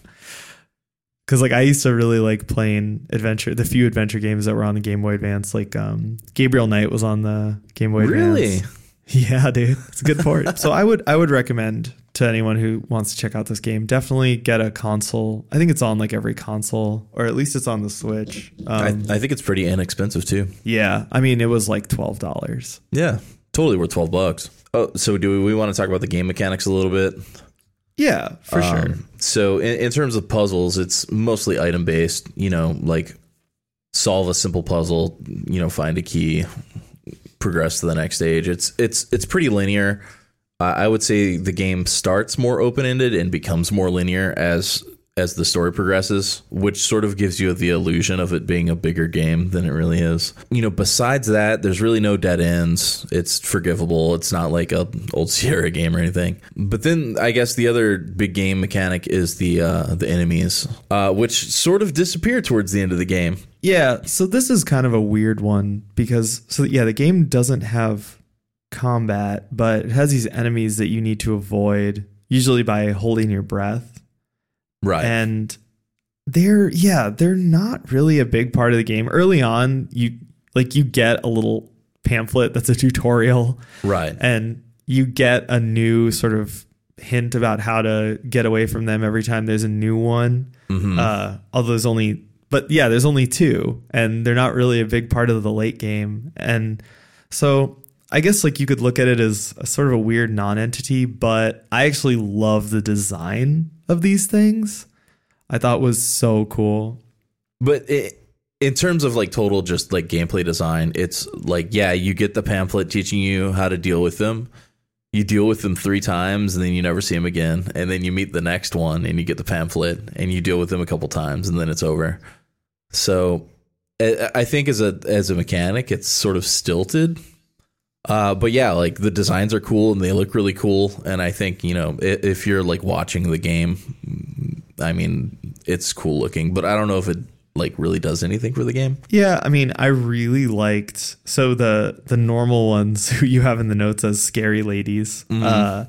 Because like I used to really like playing adventure, the few adventure games that were on the Game Boy Advance. Like um, Gabriel Knight was on the Game Boy Really? Advance. Yeah, dude, it's a good port. so I would I would recommend to anyone who wants to check out this game definitely get a console. I think it's on like every console, or at least it's on the Switch. I, Um, I think it's pretty inexpensive too. yeah, I mean it was like twelve dollars. Yeah, totally worth twelve bucks. Oh, so do we, we want to talk about the game mechanics a little bit? Yeah, for sure. Um, So in, in terms of puzzles, it's mostly item based. You know, like solve a simple puzzle. You know, find a key, progress to the next stage. It's it's it's pretty linear. I would say the game starts more open ended and becomes more linear as as the story progresses, which sort of gives you the illusion of it being a bigger game than it really is. You know, besides that, there's really no dead ends. It's forgivable. It's not like a old Sierra game or anything. But then I guess the other big game mechanic is the uh, the enemies, uh, which sort of disappear towards the end of the game. Yeah, so this is kind of a weird one because so yeah, the game doesn't have combat, but it has these enemies that you need to avoid usually by holding your breath. Right. And they're yeah, they're not really a big part of the game. Early on, you like you get a little pamphlet that's a tutorial right. and you get a new sort of hint about how to get away from them every time there's a new one. Mhm. Uh, although there's only, but yeah, there's only two, and they're not really a big part of the late game. And so I guess like you could look at it as a sort of a weird non-entity, but I actually love the design of these things. I thought was so cool. But it, in terms of like total just like gameplay design, it's like yeah, you get the pamphlet teaching you how to deal with them. You deal with them three times and then you never see them again, and then you meet the next one and you get the pamphlet and you deal with them a couple times and then it's over. So I think as a as a mechanic, it's sort of stilted. Uh, but yeah, like the designs are cool and they look really cool, and I think you know if you're like watching the game, I mean it's cool looking, but I don't know if it like really does anything for the game. Yeah, I mean, I really liked so the the normal ones who you have in the notes as scary ladies. Uh,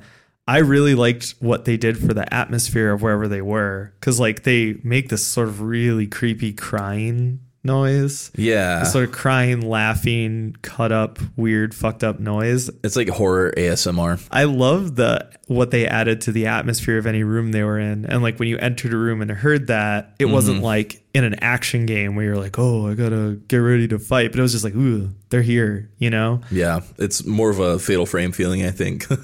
I really liked what they did for the atmosphere of wherever they were because like they make this sort of really creepy crying noise, Yeah, sort of crying, laughing, cut up, weird, fucked up noise. it's like horror ASMR. I love the what they added to the atmosphere of any room they were in. And like when you entered a room and heard that, it wasn't mm-hmm. like in an action game where you're like, "Oh, I got to get ready to fight." But it was just like, "Ooh, they're here," you know? Yeah, it's more of a Fatal Frame feeling, I think.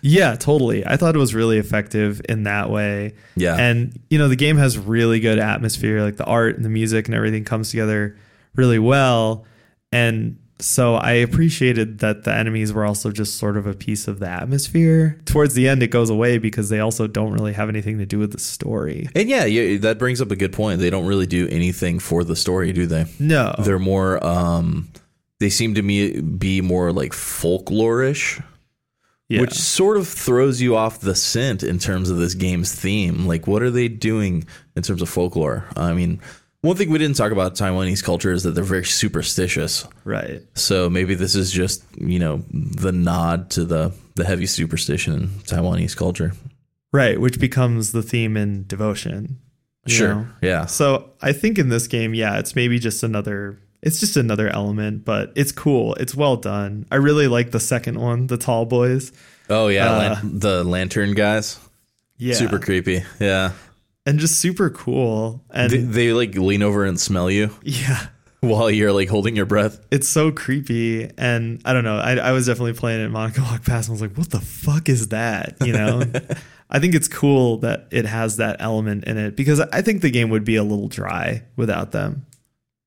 Yeah, totally. I thought it was really effective in that way. Yeah. And you know, the game has really good atmosphere, like the art and the music and everything comes together really well. And so I appreciated that the enemies were also just sort of a piece of the atmosphere. Towards the end it goes away because they also don't really have anything to do with the story. and yeah, yeah, that brings up a good point. They don't really do anything for the story, do they? No. They're more um they seem to me be more like folklorish. yeah. which sort of throws you off the scent in terms of this game's theme. Like, what are they doing in terms of folklore? I mean, one thing we didn't talk about Taiwanese culture is that they're very superstitious. right. So maybe this is just you know the nod to the the heavy superstition in Taiwanese culture. Right, which becomes the theme in Devotion. Sure. know? yeah. So I think in this game, yeah, it's maybe just another. It's just another element, but it's cool. It's well done. I really like the second one, the tall boys. Oh yeah, Uh, lan- the lantern guys, Yeah, super creepy. Yeah, and just super cool. And they, they like lean over and smell you yeah, while you're like holding your breath. it's so creepy. And I don't know. I, I was definitely playing it. Monica walked past and I was like, "What the fuck is that?" You know. I think it's cool that it has that element in it because I think the game would be a little dry without them.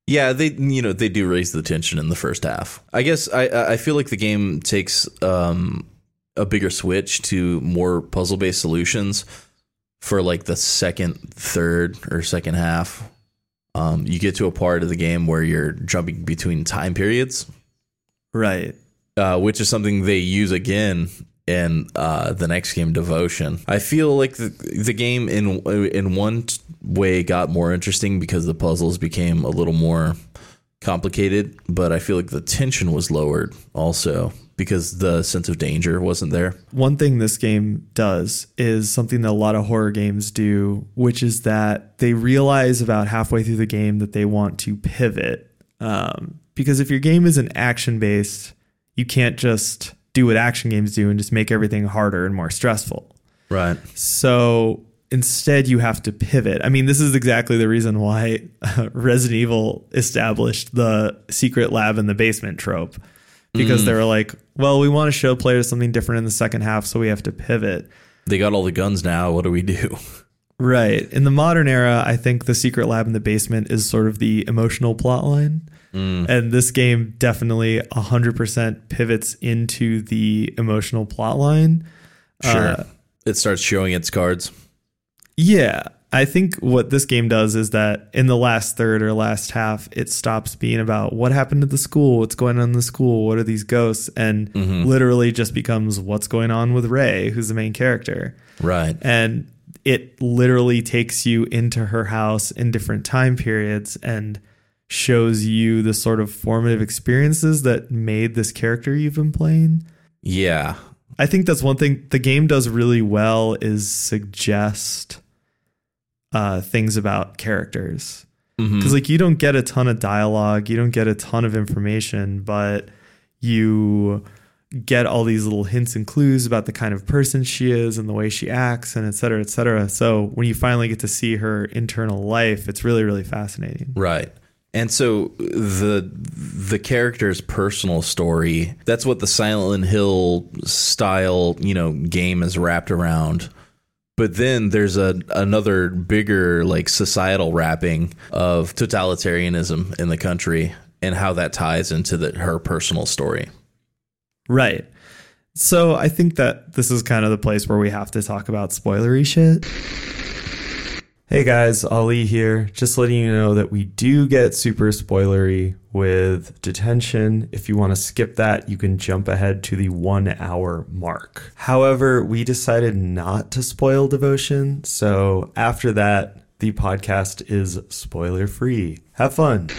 Yeah, they you know they do raise the tension in the first half. I guess I I feel like the game takes um, a bigger switch to more puzzle based solutions for like the second, third, or second half. Um, you get to a part of the game where you're jumping between time periods, Right. uh, which is something they use again in uh, the next game, Devotion. I feel like the, the game in in one t- way got more interesting because the puzzles became a little more complicated, but I feel like the tension was lowered also because the sense of danger wasn't there. one thing this game does is something that a lot of horror games do, which is that they realize about halfway through the game that they want to pivot. Um, because if your game isn't action based, you can't just do what action games do and just make everything harder and more stressful. Right. So instead, you have to pivot. I mean, this is exactly the reason why Resident Evil established the secret lab in the basement trope because they were like, well, we want to show players something different in the second half, so we have to pivot. They got all the guns now. What do we do? Right. In the modern era, I think the secret lab in the basement is sort of the emotional plot line. And this game definitely 100% pivots into the emotional plot line. Sure. Uh, it starts showing its cards. Yeah. I think what this game does is that in the last third or last half, it stops being about what happened at the school, what's going on in the school, what are these ghosts, and mm-hmm. literally just becomes what's going on with Ray, who's the main character. Right. And it literally takes you into her house in different time periods and shows you the sort of formative experiences that made this character you've been playing. Yeah. I think that's one thing the game does really well is suggest uh, things about characters. Because like you don't get a ton of dialogue, you don't get a ton of information, but you get all these little hints and clues about the kind of person she is and the way she acts and et cetera, et cetera. So when you finally get to see her internal life, it's really, really fascinating. Right. And so the the character's personal story, that's what the Silent Hill style, you know, game is wrapped around. But then there's a another bigger like societal wrapping of totalitarianism in the country and how that ties into the, her personal story. Right. So I think that this is kind of the place where we have to talk about spoilery shit. Hey guys, Ali here. Just letting you know that we do get super spoilery with detention. If you want to skip that, you can jump ahead to the one hour mark. However, we decided not to spoil devotion. So after that, the podcast is spoiler free. Have fun.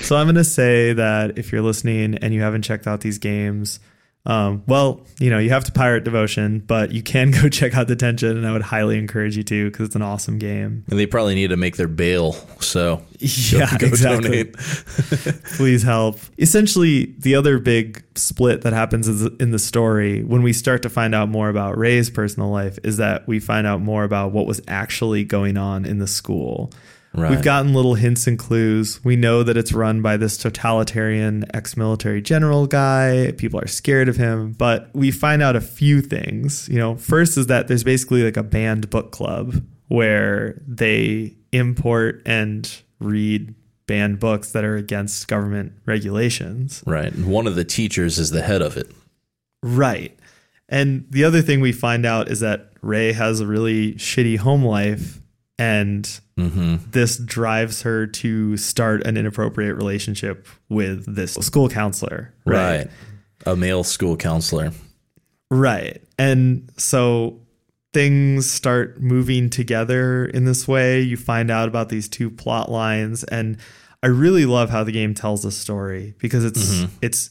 So I'm going to say that if you're listening and you haven't checked out these games, um, well, you know, you have to pirate Devotion, but you can go check out Detention, and I would highly encourage you to because it's an awesome game. And they probably need to make their bail. So Yeah, go exactly. donate. Please help. Essentially, the other big split that happens is in the story when we start to find out more about Ray's personal life is that we find out more about what was actually going on in the school. Right. We've gotten little hints and clues. We know that it's run by this totalitarian ex military general guy. People are scared of him, but we find out a few things. You know, first is that there's basically like a banned book club where they import and read banned books that are against government regulations. Right. And one of the teachers is the head of it. Right. And the other thing we find out is that Ray has a really shitty home life and mm-hmm. this drives her to start an inappropriate relationship with this school counselor. Right. A male school counselor. Right. And so things start moving together in this way. You find out about these two plot lines and I really love how the game tells the story because it's mm-hmm. it's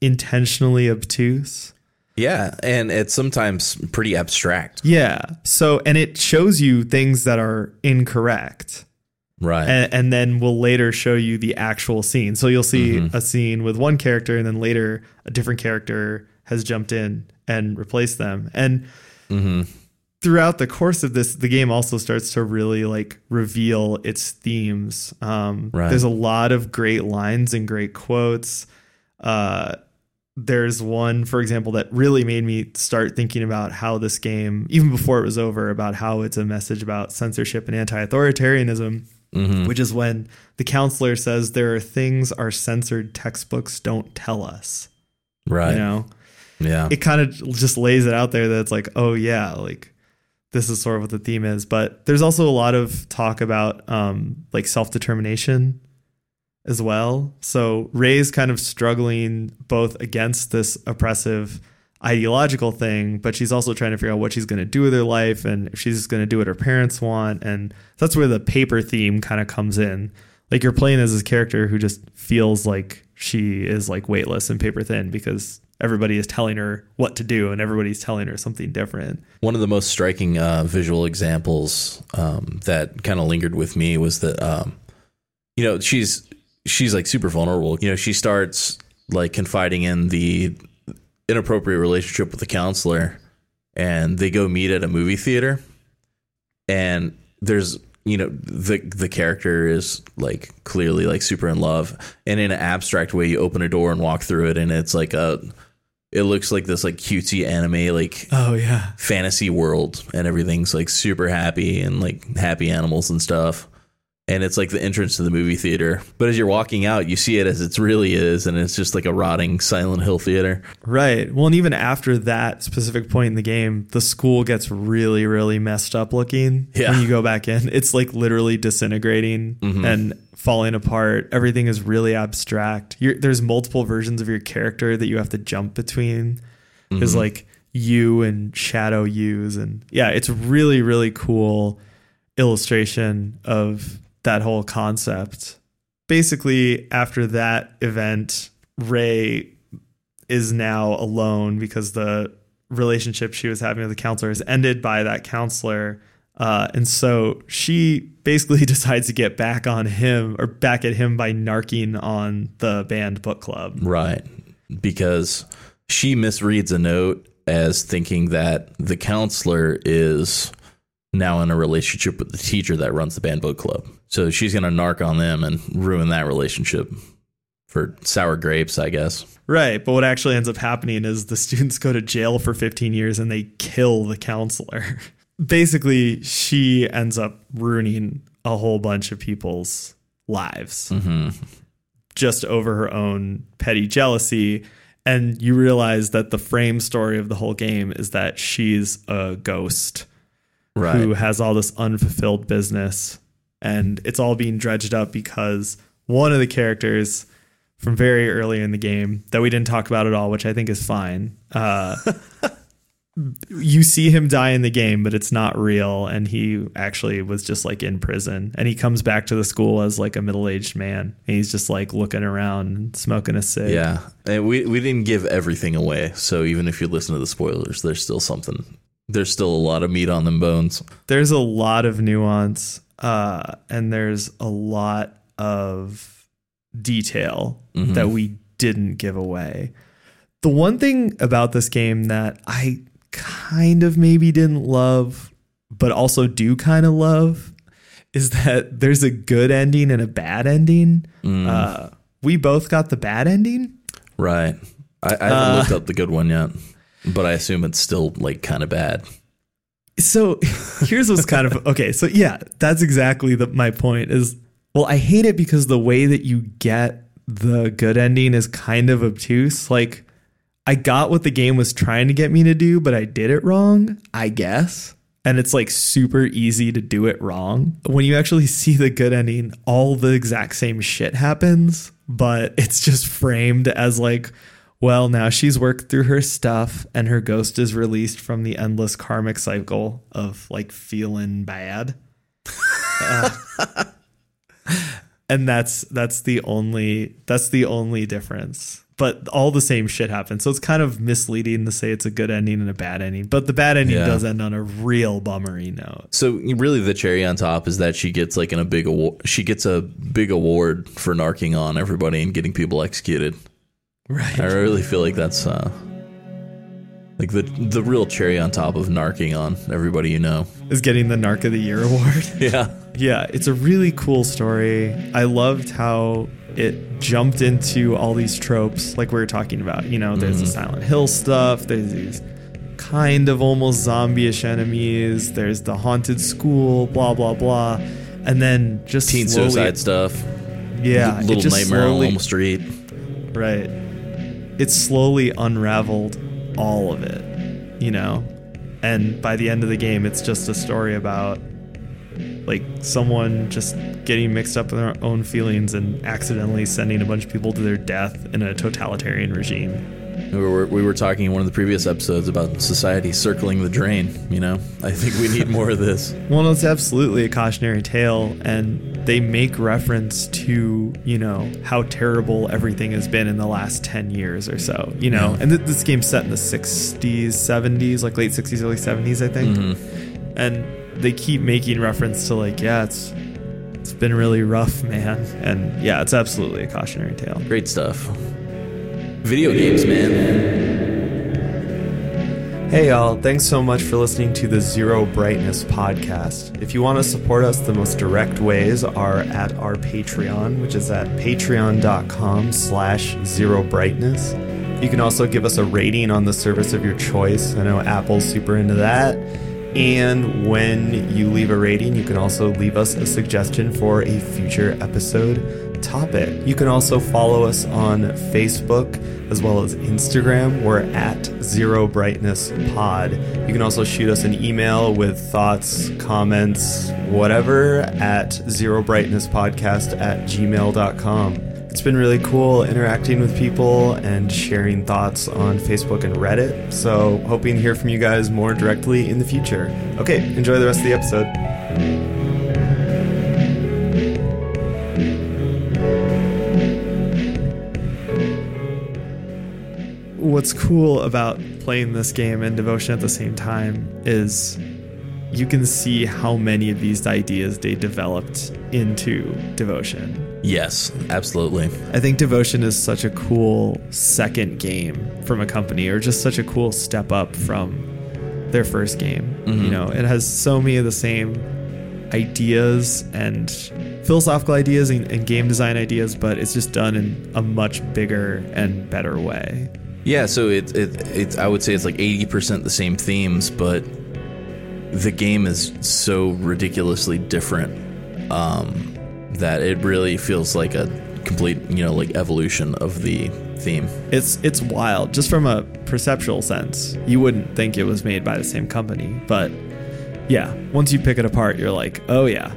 intentionally obtuse. Yeah. And it's sometimes pretty abstract. Yeah. So and it shows you things that are incorrect. Right. and, and then we'll later show you the actual scene. So you'll see Mm-hmm. a scene with one character, and then later a different character has jumped in and replaced them. And Mm-hmm. throughout the course of this, the game also starts to really like reveal its themes. Um, Right. There's a lot of great lines and great quotes. Uh, there's one, for example, that really made me start thinking about how this game, even before it was over, about how it's a message about censorship and anti-authoritarianism which is when the counselor says there are things our censored textbooks don't tell us. right. You know, Yeah. it kind of just lays it out there that it's like, oh yeah, like this is sort of what the theme is. But there's also a lot of talk about um, like self determination as well. So Ray's kind of struggling both against this oppressive ideological thing, but she's also trying to figure out what she's going to do with her life and if she's going to do what her parents want. And that's where the paper theme kind of comes in. Like you're playing as this character who just feels like she is like weightless and paper thin because everybody is telling her what to do and everybody's telling her something different. One of the most striking uh, visual examples um, that kind of lingered with me was that, um, you know, she's she's like super vulnerable. You know, she starts like confiding in the inappropriate relationship with the counselor, and they go meet at a movie theater, and there's you know the the character is like clearly like super in love, and in an abstract way, you open a door and walk through it, and it's like a it looks like this like cutesy anime like Oh yeah. fantasy world and everything's like super happy and like happy animals and stuff. And it's like the entrance to the movie theater. But as you're walking out, you see it as it really is, and it's just like a rotting Silent Hill theater. Right. Well, and even after that specific point in the game, the school gets really, really messed up looking Yeah. when you go back in. It's like literally disintegrating mm-hmm. and falling apart. Everything is really abstract. You're, there's multiple versions of your character that you have to jump between. There's mm-hmm. like you and shadow yous. And yeah, it's really, really cool illustration of that whole concept. Basically, after that event, Ray is now alone because the relationship she was having with the counselor is ended by that counselor. Uh, and so she basically decides to get back on him or back at him by narking on the banned book club. Right. Because she misreads a note as thinking that the counselor is now in a relationship with the teacher that runs the banned book club. So she's going to narc on them and ruin that relationship for sour grapes, I guess. Right. But what actually ends up happening is the students go to jail for 15 years and they kill the counselor. Basically, she ends up ruining a whole bunch of people's lives mm-hmm. just over her own petty jealousy. And you realize that the frame story of the whole game is that she's a ghost Right. who has all this unfulfilled business and it's all being dredged up because one of the characters from very early in the game that we didn't talk about at all which i think is fine uh, you see him die in the game but it's not real and he actually was just like in prison and he comes back to the school as like a middle-aged man and he's just like looking around and smoking a cig Yeah. And we, we didn't give everything away. So even if you listen to the spoilers, there's still something. There's still a lot of meat on them bones. there's a lot of nuance uh, and there's a lot of detail that we didn't give away. The one thing about this game that I kind of maybe didn't love, but also do kind of love, is that there's a good ending and a bad ending. Uh, we both got the bad ending. Right. I, I haven't looked up the good one yet, but I assume it's still like kind of bad. So here's what's kind of okay. So yeah, that's exactly the, my point. Is well, I hate it because the way that you get the good ending is kind of obtuse. Like I got what the game was trying to get me to do, but I did it wrong. I guess. And it's like super easy to do it wrong. When you actually see the good ending, all the exact same shit happens, but it's just framed as like, well, now she's worked through her stuff and her ghost is released from the endless karmic cycle of like feeling bad. Uh, and that's that's the only that's the only difference. But all the same shit happens. So it's kind of misleading to say it's a good ending and a bad ending. But the bad ending Yeah. does end on a real bummery note. So really, the cherry on top is that she gets like in a big award. She gets a big award for narking on everybody and getting people executed. Right. I really feel like that's uh, like the the real cherry on top of narking on everybody you know. Is getting the Narc of the Year award. Yeah. Yeah, it's a really cool story. I loved how it jumped into all these tropes, like we were talking about. You know, there's the Silent Hill stuff, there's these kind of almost zombie ish enemies, there's the haunted school, blah, blah, blah. And then just Teen slowly, suicide stuff. Yeah, it Little nightmare slowly, on Elm Street. Right. It slowly unraveled all of it, you know? And by the end of the game, it's just a story about like someone just getting mixed up in their own feelings and accidentally sending a bunch of people to their death in a totalitarian regime. We were, we were talking in one of the previous episodes about society circling the drain. You know, I think we need more of this. Well, it's absolutely a cautionary tale, and they make reference to, you know, how terrible everything has been in the last 10 years or so, you know. And th- this game's set in the 60s, 70s, like late 60s, early 70s, I think. Mm-hmm. And they keep making reference to, like, yeah, it's. It's been really rough, man. And yeah, it's absolutely a cautionary tale. Great stuff. Video games, man. Hey, y'all. Thanks so much for listening to the Zero Brightness podcast. If you want to support us, the most direct ways are at our Patreon, which is at patreon.com slash zero brightness. You can also give us a rating on the service of your choice. I know Apple's super into that. And when you leave a rating, you can also leave us a suggestion for a future episode topic. You can also follow us on Facebook as well as Instagram. We're at Zero Brightness Pod. You can also shoot us an email with thoughts, comments, whatever at Zero Brightness Podcast at gmail.com. It's been really cool interacting with people and sharing thoughts on Facebook and Reddit. So, hoping to hear from you guys more directly in the future. Okay, enjoy the rest of the episode. What's cool about playing this game and devotion at the same time is you can see how many of these ideas they developed into devotion. Yes, absolutely. I think Devotion is such a cool second game from a company, or just such a cool step up from their first game. You mm-hmm. know, it has so many of the same ideas and philosophical ideas and, and game design ideas, but it's just done in a much bigger and better way. Yeah, so it, it it's I would say it's like eighty percent the same themes, but the game is so ridiculously different um, that it really feels like a complete you know like evolution of the theme. It's it's wild, just from a perceptual sense. You wouldn't think it was made by the same company, but yeah, once you pick it apart, you're like, oh yeah,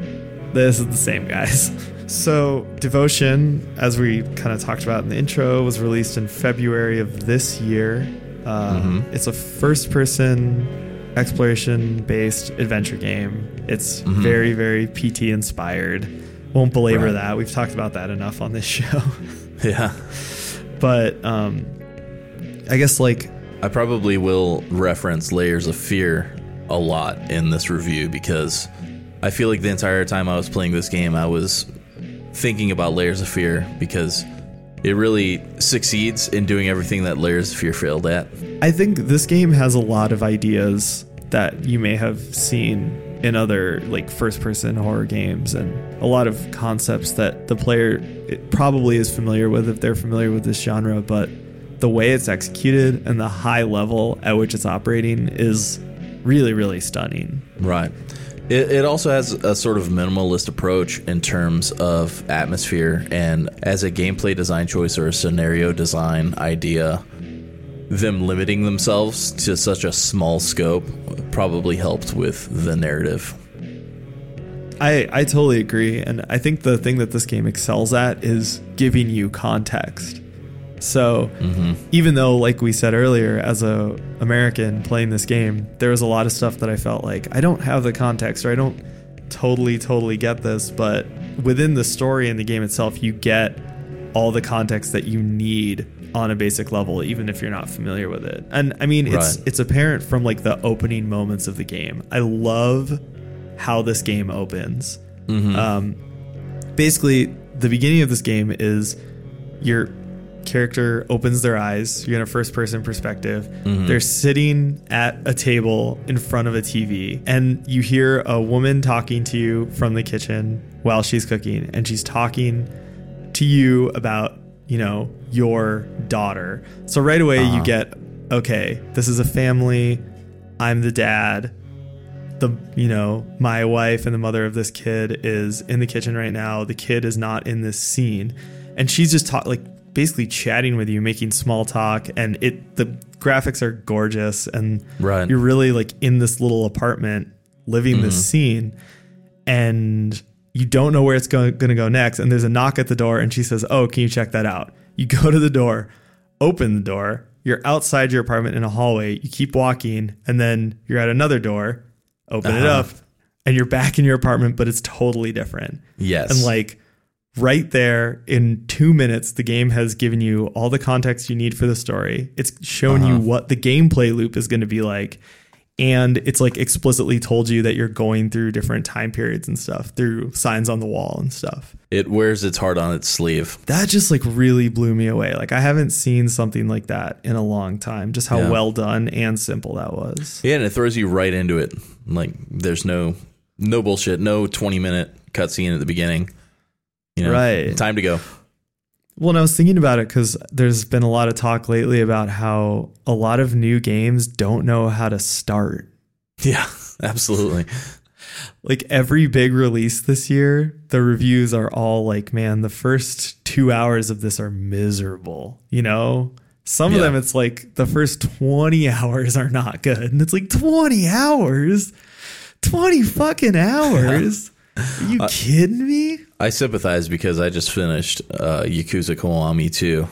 this is the same guys. So, Devotion, as we kind of talked about in the intro, was released in February of this year. Uh, It's a first person exploration based adventure game. It's very, very PT inspired. Won't belabor Right. that. We've talked about that enough on this show. Yeah, but um, I guess like I probably will reference Layers of Fear a lot in this review because I feel like the entire time I was playing this game, I was thinking about Layers of Fear because it really succeeds in doing everything that Layers of Fear failed at. I think this game has a lot of ideas that you may have seen in other like first person horror games and a lot of concepts that the player probably is familiar with if they're familiar with this genre but the way it's executed and the high level at which it's operating is really really stunning Right. It, it also has a sort of minimalist approach in terms of atmosphere, and as a gameplay design choice or a scenario design idea, them limiting themselves to such a small scope probably helped with the narrative. I, I totally agree. And I think the thing that this game excels at is giving you context. So even though, like we said earlier, as a American playing this game, there was a lot of stuff that I felt like I don't have the context or I don't totally, totally get this. But within the story and the game itself, you get all the context that you need on a basic level, even if you're not familiar with it. And I mean, it's Right. it's apparent from like the opening moments of the game. I love how this game opens. Um, basically, the beginning of this game is your character opens their eyes. You're in a first person perspective. Mm-hmm. They're sitting at a table in front of a TV, and you hear a woman talking to you from the kitchen while she's cooking, and she's talking to you about, you know, your daughter. So right away, you uh-huh. get, okay, this is a family. I'm the dad the you know my wife and the mother of this kid is in the kitchen right now the kid is not in this scene and she's just talk like basically chatting with you making small talk and it the graphics are gorgeous and Right. you're really like in this little apartment living this scene and you don't know where it's going to go next and there's a knock at the door and she says oh can you check that out you go to the door open the door you're outside your apartment in a hallway you keep walking and then you're at another door open it Uh-huh. up and you're back in your apartment but it's totally different Yes. and like right there in two minutes the game has given you all the context you need for the story it's shown you uh-huh. what the gameplay loop is going to be like and it's like explicitly told you that you're going through different time periods and stuff through signs on the wall and stuff. It wears its heart on its sleeve. That just like really blew me away. Like I haven't seen something like that in a long time. Just how Yeah. well done and simple that was. Yeah, and it throws you right into it. Like there's no no bullshit, no 20 minute cutscene at the beginning. You know, Right. Time to go. Well, and I was thinking about it because there's been a lot of talk lately about how a lot of new games don't know how to start. Yeah, absolutely. Like every big release this year, the reviews are all like, man, the first two hours of this are miserable. You know? Some of them, it's like the first 20 hours are not good. And it's like 20 hours? 20 fucking hours? Are you uh, kidding me? I sympathize because I just finished uh, Yakuza Kiwami 2.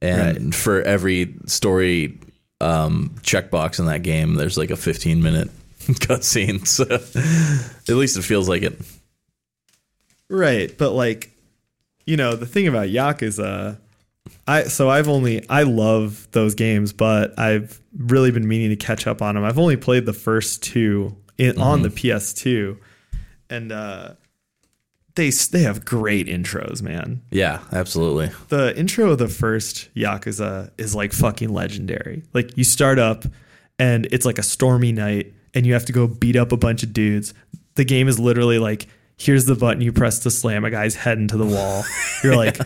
And for every story um, checkbox in that game, there's like a 15 minute cutscene. So at least it feels like it. Right, but like, you know, the thing about Yakuza, I so I've only I love those games, but I've really been meaning to catch up on them. I've only played the first two in, on the PS2, and uh, they they have great intros, man. Yeah, absolutely. The intro of the first Yakuza is like fucking legendary. Like you start up and it's like a stormy night and you have to go beat up a bunch of dudes. The game is literally like here's the button you press to slam a guy's head into the wall. You're like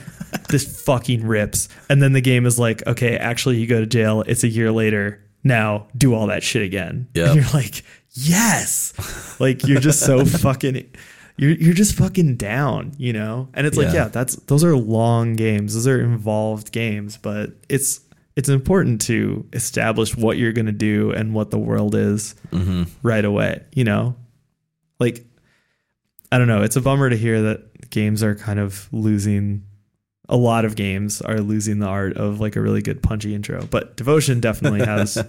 this fucking rips. And then the game is like okay, actually you go to jail. It's a year later. Now do all that shit again. Yep. And you're like, "Yes." Like you're just so fucking you're you're just fucking down, you know? And it's like, Yeah. yeah, that's those are long games. Those are involved games, but it's it's important to establish what you're going to do and what the world is mm-hmm. right away, you know? Like I don't know, it's a bummer to hear that games are kind of losing a lot of games are losing the art of like a really good punchy intro, but Devotion definitely has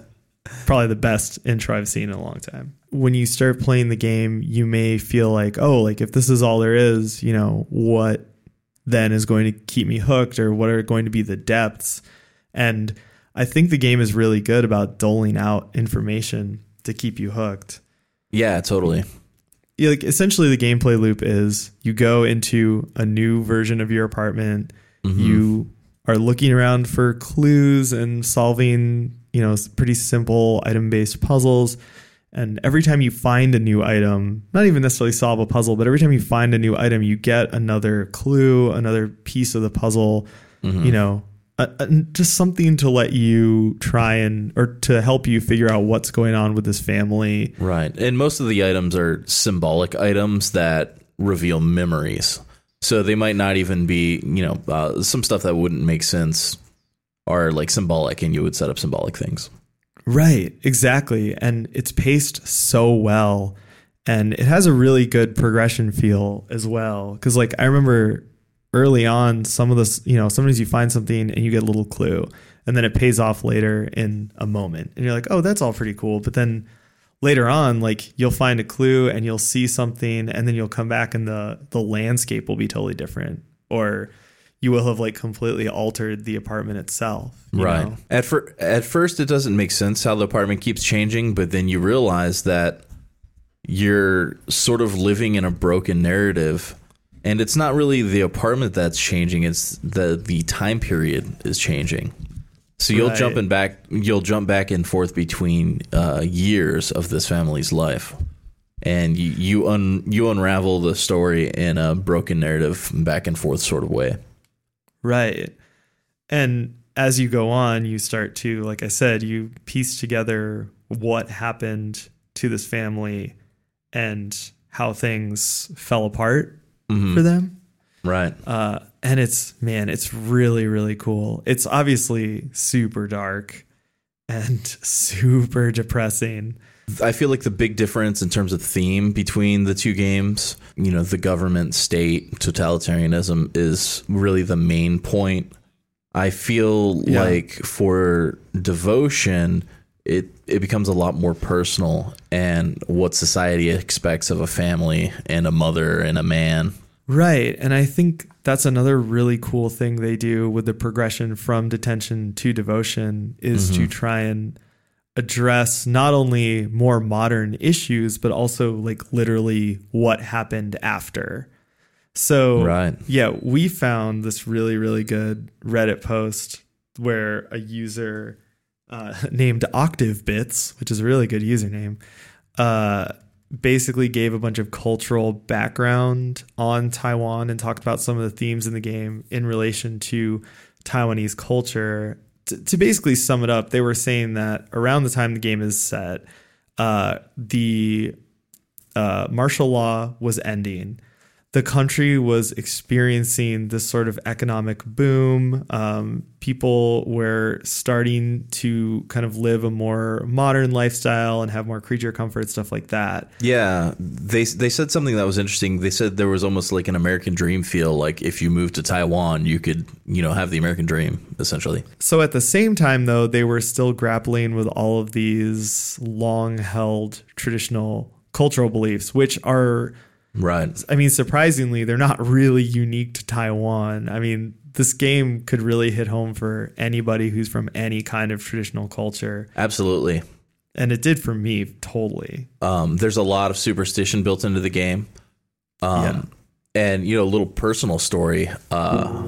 probably the best intro I've seen in a long time. When you start playing the game, you may feel like, oh, like if this is all there is, you know, what then is going to keep me hooked or what are going to be the depths? And I think the game is really good about doling out information to keep you hooked. Yeah, totally. Yeah, like essentially the gameplay loop is you go into a new version of your apartment, mm-hmm. you are looking around for clues and solving, you know, pretty simple item-based puzzles. And every time you find a new item, not even necessarily solve a puzzle, but every time you find a new item, you get another clue, another piece of the puzzle, you know, a, a- just something to let you try and, or to help you figure out what's going on with this family. Right. And most of the items are symbolic items that reveal memories. So they might not even be, you know, uh, some stuff that wouldn't make sense are like symbolic and you would set up symbolic things. Right, exactly. And it's paced so well. And it has a really good progression feel as well. Cause like I remember early on, some of this, you know, sometimes you find something and you get a little clue and then it pays off later in a moment. And you're like, oh, that's all pretty cool. But then later on, like you'll find a clue and you'll see something and then you'll come back and the the landscape will be totally different. Or you will have like completely altered the apartment itself. you Right. know? At fir- at first, it doesn't make sense how the apartment keeps changing, but then you realize that you're sort of living in a broken narrative, and it's not really the apartment that's changing; it's the the time period is changing. So you'll Right. jump in back, you'll jump back and forth between uh, years of this family's life, and you you un you unravel the story in a broken narrative, back and forth sort of way. Right. And as you go on, you start to, like I said, you piece together what happened to this family and how things fell apart for them. Right. Uh, and it's, man, it's really, really cool. It's obviously super dark and super depressing. I feel like the big difference in terms of theme between the two games, you know, the government state totalitarianism is really the main point. I feel Yeah. like for devotion, it it becomes a lot more personal and what society expects of a family and a mother and a man. Right. And I think that's another really cool thing they do with the progression from detention to devotion is to mm-hmm. try and address not only more modern issues, but also like literally what happened after. So, Right. yeah, we found this really, really good Reddit post where a user uh, named Octave Bits, which is a really good username, uh, basically gave a bunch of cultural background on Taiwan and talked about some of the themes in the game in relation to Taiwanese culture. To, basically sum it up, they were saying that around the time the game is set, uh, the uh, martial law was ending. The country was experiencing this sort of economic boom. Um, people were starting to kind of live a more modern lifestyle and have more creature comfort, stuff like that. Yeah, they they said something that was interesting. They said there was almost like an American dream feel. Like if you moved to Taiwan, you could you know have the American dream essentially. So at the same time, though, they were still grappling with all of these long held traditional cultural beliefs, which are Right. I mean, surprisingly, they're not really unique to Taiwan. I mean, this game could really hit home for anybody who's from any kind of traditional culture. Absolutely. And it did for me, totally. Um, there's a lot of superstition built into the game. Um, And, you know, a little personal story. Uh,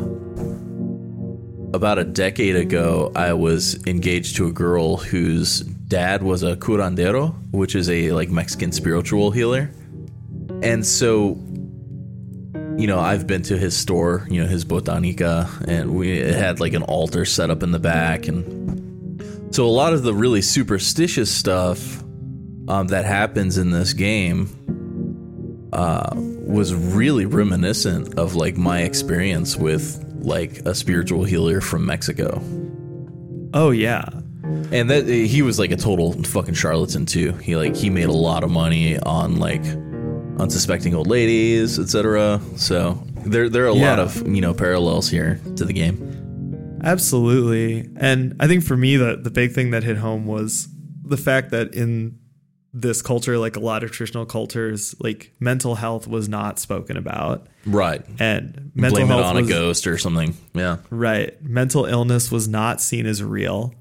about a decade ago, I was engaged to a girl whose dad was a curandero, which is a like Mexican spiritual healer. And so, you know, I've been to his store, you know, his botanica, and we had like an altar set up in the back. And so a lot of the really superstitious stuff um, that happens in this game uh, was really reminiscent of like my experience with like a spiritual healer from Mexico. Oh, yeah. And that he was like a total fucking charlatan too. He like he made a lot of money on like unsuspecting old ladies, etc. So there there are a lot of you know parallels here to the game. Absolutely. And I think for me, the, the big thing that hit home was the fact that in this culture, like a lot of traditional cultures, like mental health was not spoken about. Right. And mental Blame it health on a ghost or something. Yeah. Right. Mental illness was not seen as real.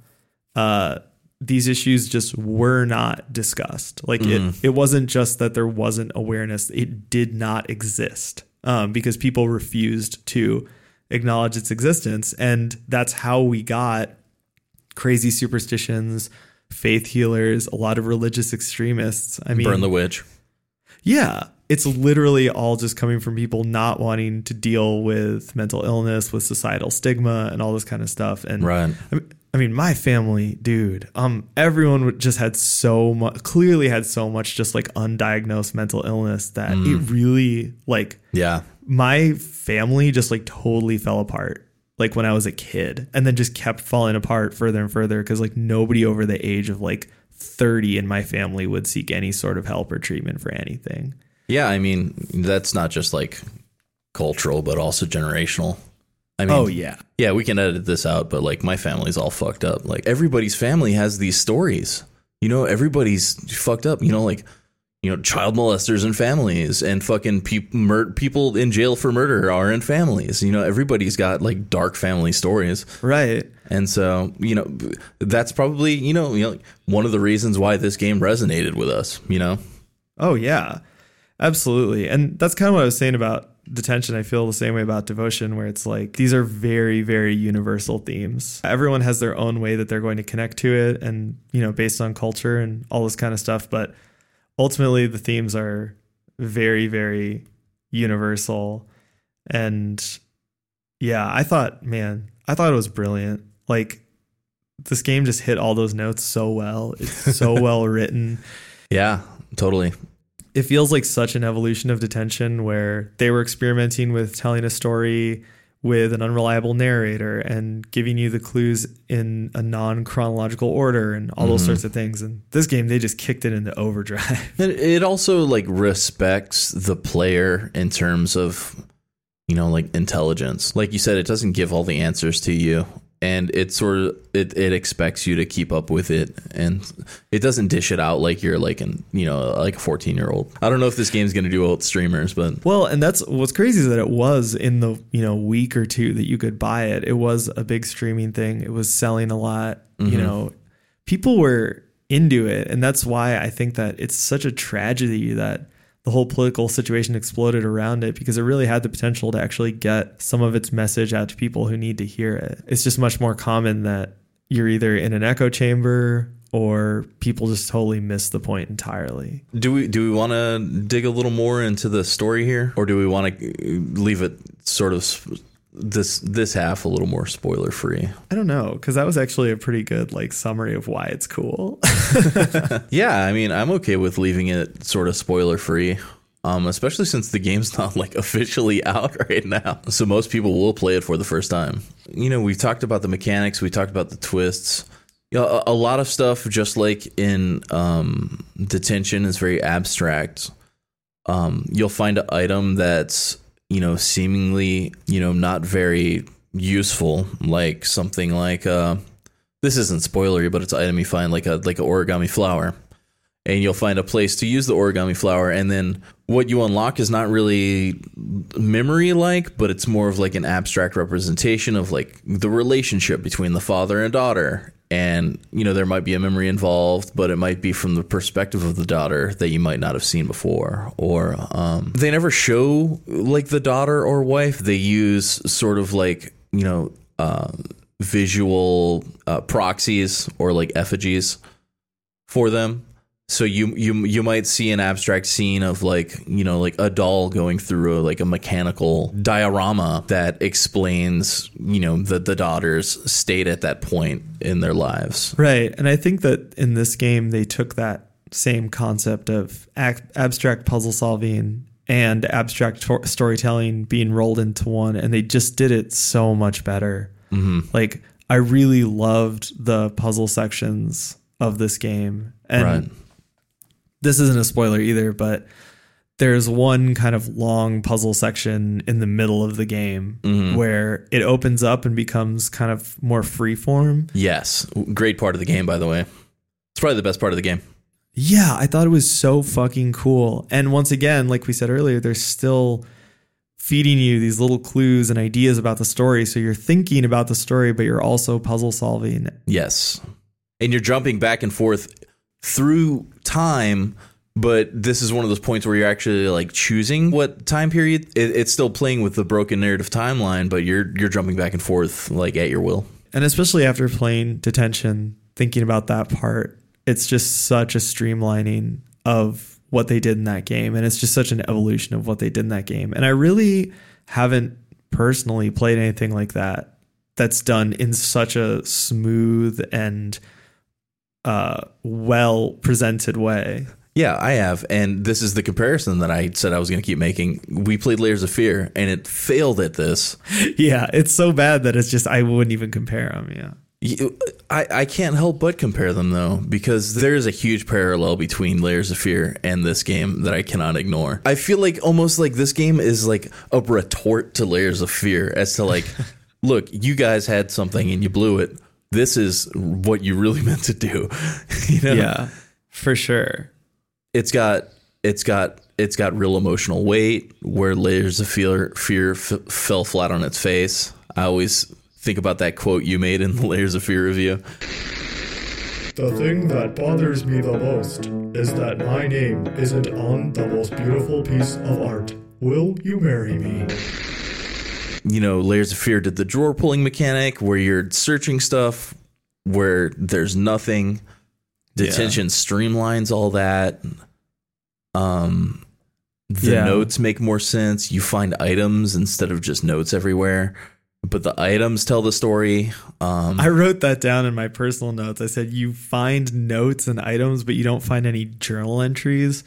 Uh, these issues just were not discussed. Like it, it wasn't just that there wasn't awareness; it did not exist um, because people refused to acknowledge its existence, and that's how we got crazy superstitions, faith healers, a lot of religious extremists. I mean, Burn the witch. yeah, it's literally all just coming from people not wanting to deal with mental illness, with societal stigma, and all this kind of stuff. And Right. I mean, I mean, my family, dude, um, everyone just had so much, clearly had so much just like undiagnosed mental illness that it really, like, Yeah. my family just like totally fell apart like when I was a kid and then just kept falling apart further and further because like nobody over the age of like 30 in my family would seek any sort of help or treatment for anything. Yeah, I mean, that's not just like cultural, but also generational. I oh, mean, Oh, yeah. yeah, we can edit this out, but like my family's all fucked up. Like everybody's family has these stories. You know, everybody's fucked up. You know, like you know, child molesters and families, and fucking peop mur- people in jail for murder are in families. You know, everybody's got like dark family stories. Right. And so, you know, that's probably, you know, you know, one of the reasons why this game resonated with us, you know? Oh yeah, absolutely. And that's kind of what I was saying about detention. I feel the same way about devotion, where it's like these are very, very universal themes. Everyone has their own way that they're going to connect to it, and you know, based on culture and all this kind of stuff. But ultimately, the themes are very, very universal. And yeah, I thought, man, I thought it was brilliant. Like this game just hit all those notes so well. It's so well written Yeah, totally. It feels like such an evolution of detention where they were experimenting with telling a story with an unreliable narrator and giving you the clues in a non chronological order and all those mm-hmm. sorts of things. And this game, they just kicked it into overdrive. It, it also like respects the player in terms of, you know, like intelligence. Like you said, it doesn't give all the answers to you. And it sort of it, it expects you to keep up with it, and it doesn't dish it out like you're like an you know like a 14 year old. I don't know if this game's gonna do well with streamers, but well, and that's what's crazy is that it was in the you know week or two that you could buy it. It was a big streaming thing. It was selling a lot. You mm-hmm. know, people were into it. And that's why I think that it's such a tragedy that the whole political situation exploded around it because it really had the potential to actually get some of its message out to people who need to hear it. It's just much more common that you're either in an echo chamber or people just totally miss the point entirely. Do we do we want to dig a little more into the story here, or do we want to leave it sort of this this half a little more spoiler free? I don't know because that was actually a pretty good like summary of why it's cool. Yeah, I mean, I'm okay with leaving it sort of spoiler free. Um, especially since the game's not like officially out right now. So most people will play it for the first time. You know, we've talked about the mechanics, we talked about the twists. You know, a, a lot of stuff, just like in um, detention, is very abstract. Um, you'll find an item that's, you know, seemingly, you know, not very useful, like something like uh, this isn't spoilery, but it's item you find like a like an origami flower. And you'll find a place to use the origami flower and then what you unlock is not really memory like but it's more of like an abstract representation of like the relationship between the father and daughter and you know there might be a memory involved but it might be from the perspective of the daughter that you might not have seen before or um, they never show like the daughter or wife they use sort of like you know uh, visual uh, proxies or like effigies for them. So you you you might see an abstract scene of like you know like a doll going through a, like a mechanical diorama that explains you know the the daughter's state at that point in their lives. Right. And I think that in this game, they took that same concept of ac- abstract puzzle solving and abstract tor- storytelling being rolled into one, and they just did it so much better. Mm-hmm. Like, I really loved the puzzle sections of this game. And Right. This isn't a spoiler either, but there's one kind of long puzzle section in the middle of the game mm-hmm. where it opens up and becomes kind of more freeform. Yes, great part of the game by the way. It's probably the best part of the game. Yeah, I thought it was so fucking cool. And once again, like we said earlier, they're still feeding you these little clues and ideas about the story. So you're thinking about the story, but you're also puzzle solving. Yes. And you're jumping back and forth through time, but this is one of those points where you're actually like choosing what time period. It, it's still playing with the broken narrative timeline, but you're you're jumping back and forth like at your will. And especially after playing Detention, thinking about that part, it's just such a streamlining of what they did in that game. And it's just such an evolution of what they did in that game. And I really haven't personally played anything like that that's done in such a smooth and uh, well presented way. Yeah, I have, and this is the comparison that I said I was going to keep making. We played Layers of Fear, and it failed at this. Yeah, it's so bad that it's just I wouldn't even compare them. Yeah. You- I, I can't help but compare them though, because there is a huge parallel between Layers of Fear and this game that I cannot ignore. I feel like almost like this game is like a retort to Layers of Fear as to like, look, you guys had something and you blew it. This is what you really meant to do. you know? Yeah, for sure. It's got it's got it's got real emotional weight where Layers of Fear fear f- fell flat on its face. I always think about that quote you made in the Layers of Fear review. The thing that bothers me the most is that my name isn't on the most beautiful piece of art. Will you marry me? You know, Layers of Fear did the drawer pulling mechanic where you're searching stuff where there's nothing. Detention streamlines all that. Um, the Yeah. notes make more sense. You find items instead of just notes everywhere, but the items tell the story. Um, I wrote that down in my personal notes. I said you find notes and items, but you don't find any journal entries.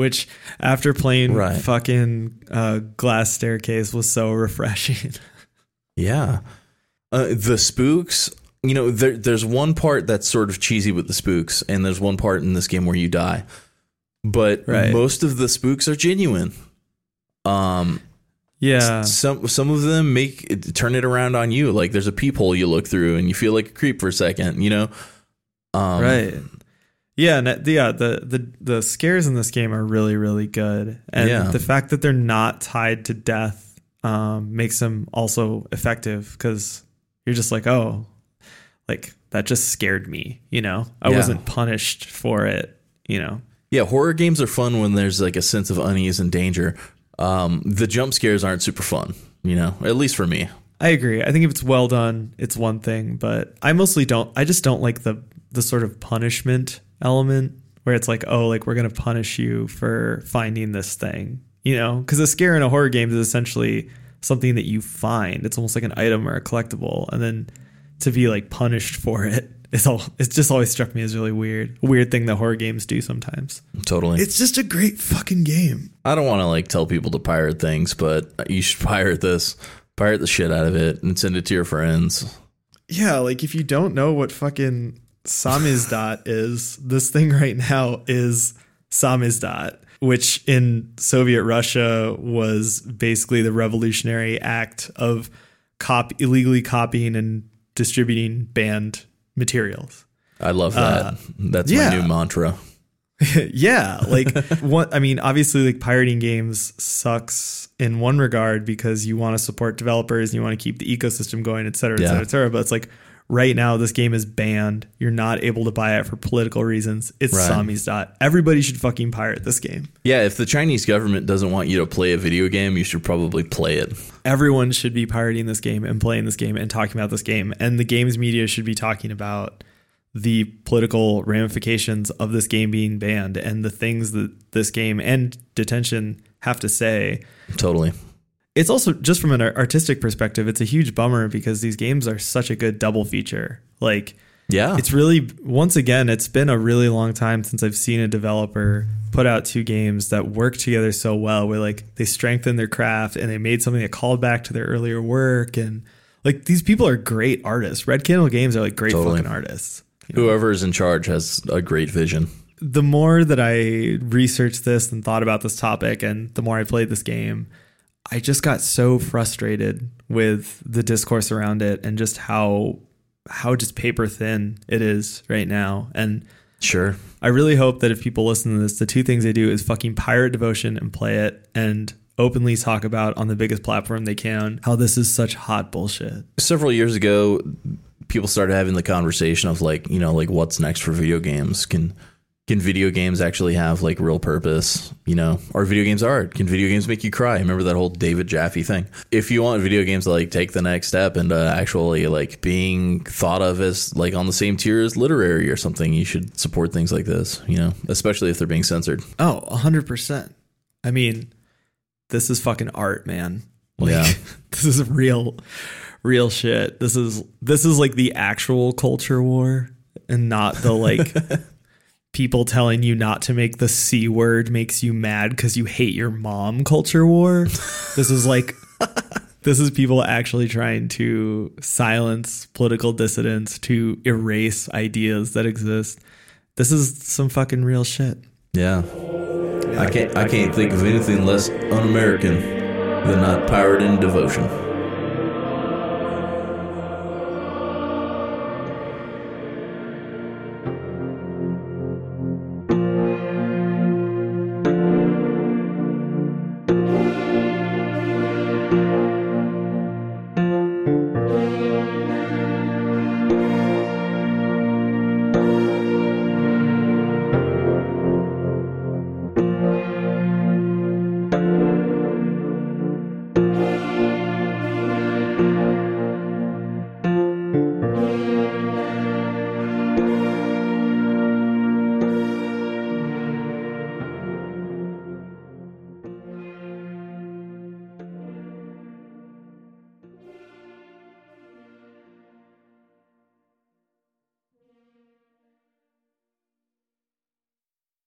Which, after playing Right. fucking uh, Glass Staircase, was so refreshing. Yeah. Uh, the spooks, you know, there, there's one part that's sort of cheesy with the spooks, and there's one part in this game where you die. But Right. most of the spooks are genuine. Um, yeah, some some of them make turn it around on you. Like there's a peephole you look through, and you feel like a creep for a second. You know, um, right. Yeah, and that- yeah, the, the the scares in this game are really really good, and Yeah. the fact that they're not tied to death um, makes them also effective because you're just like, oh, like that just scared me, you know. I Yeah. wasn't punished for it, you know. Yeah, horror games are fun when there's like a sense of unease and danger. Um, the jump scares aren't super fun, you know, at least for me. I agree. I think if it's well done, it's one thing, but I mostly don't I just don't like the the sort of punishment element where it's like, "Oh, like we're going to punish you for finding this thing." You know, cuz a scare in a horror game is essentially something that you find. It's almost like an item or a collectible, and then to be like punished for it it's all it's just always struck me as really weird. A weird thing that horror games do sometimes. Totally. It's just a great fucking game. I don't want to like tell people to pirate things, but you should pirate this. Pirate the shit out of it and send it to your friends. Yeah, like if you don't know what fucking samizdat is, this thing right now is samizdat, which in Soviet Russia was basically the revolutionary act of cop illegally copying and distributing banned materials. I love that. Uh, That's yeah. my new mantra. yeah, like what I mean, obviously like pirating games sucks in one regard because you want to support developers and you want to keep the ecosystem going, et cetera, et Yeah. cetera, et cetera. But it's like right now this game is banned. You're not able to buy it for political reasons. It's Right. dot. Everybody should fucking pirate this game. Yeah, if the Chinese government doesn't want you to play a video game, you should probably play it. Everyone should be pirating this game and playing this game and talking about this game. And the games media should be talking about the political ramifications of this game being banned and the things that this game and detention have to say Totally. It's also just from an artistic perspective it's a huge bummer because these games are such a good double feature like Yeah. it's really once again it's been a really long time since i've seen a developer put out two games that work together so well where like they strengthened their craft and they made something that called back to their earlier work and like these people are great artists red candle games are like great Totally. fucking artists you know? Whoever is in charge has a great vision. the more that I researched this and thought about this topic, and the more I played this game, I just got so frustrated with the discourse around it and just how how just paper thin it is right now. And Sure. I really hope that if people listen to this, the two things they do is fucking pirate devotion and play it and openly talk about on the biggest platform they can how this is such hot bullshit. Several years ago, people started having the conversation of like, you know, like what's next for video games? Can can video games actually have like real purpose? You know, are video games art? Can video games make you cry? Remember that whole David Jaffe thing? If you want video games to like take the next step and uh, actually like being thought of as like on the same tier as literary or something, you should support things like this. You know, especially if they're being censored. Oh, 100%. I mean, this is fucking art, man. Like, Yeah. this is real real shit. This is this is like the actual culture war and not the like people telling you not to make the c word makes you mad cuz you hate your mom culture war. This is like this is people actually trying to silence political dissidents to erase ideas that exist. This is some fucking real shit. Yeah. I can't I can't think of anything less un-American than not pirating devotion.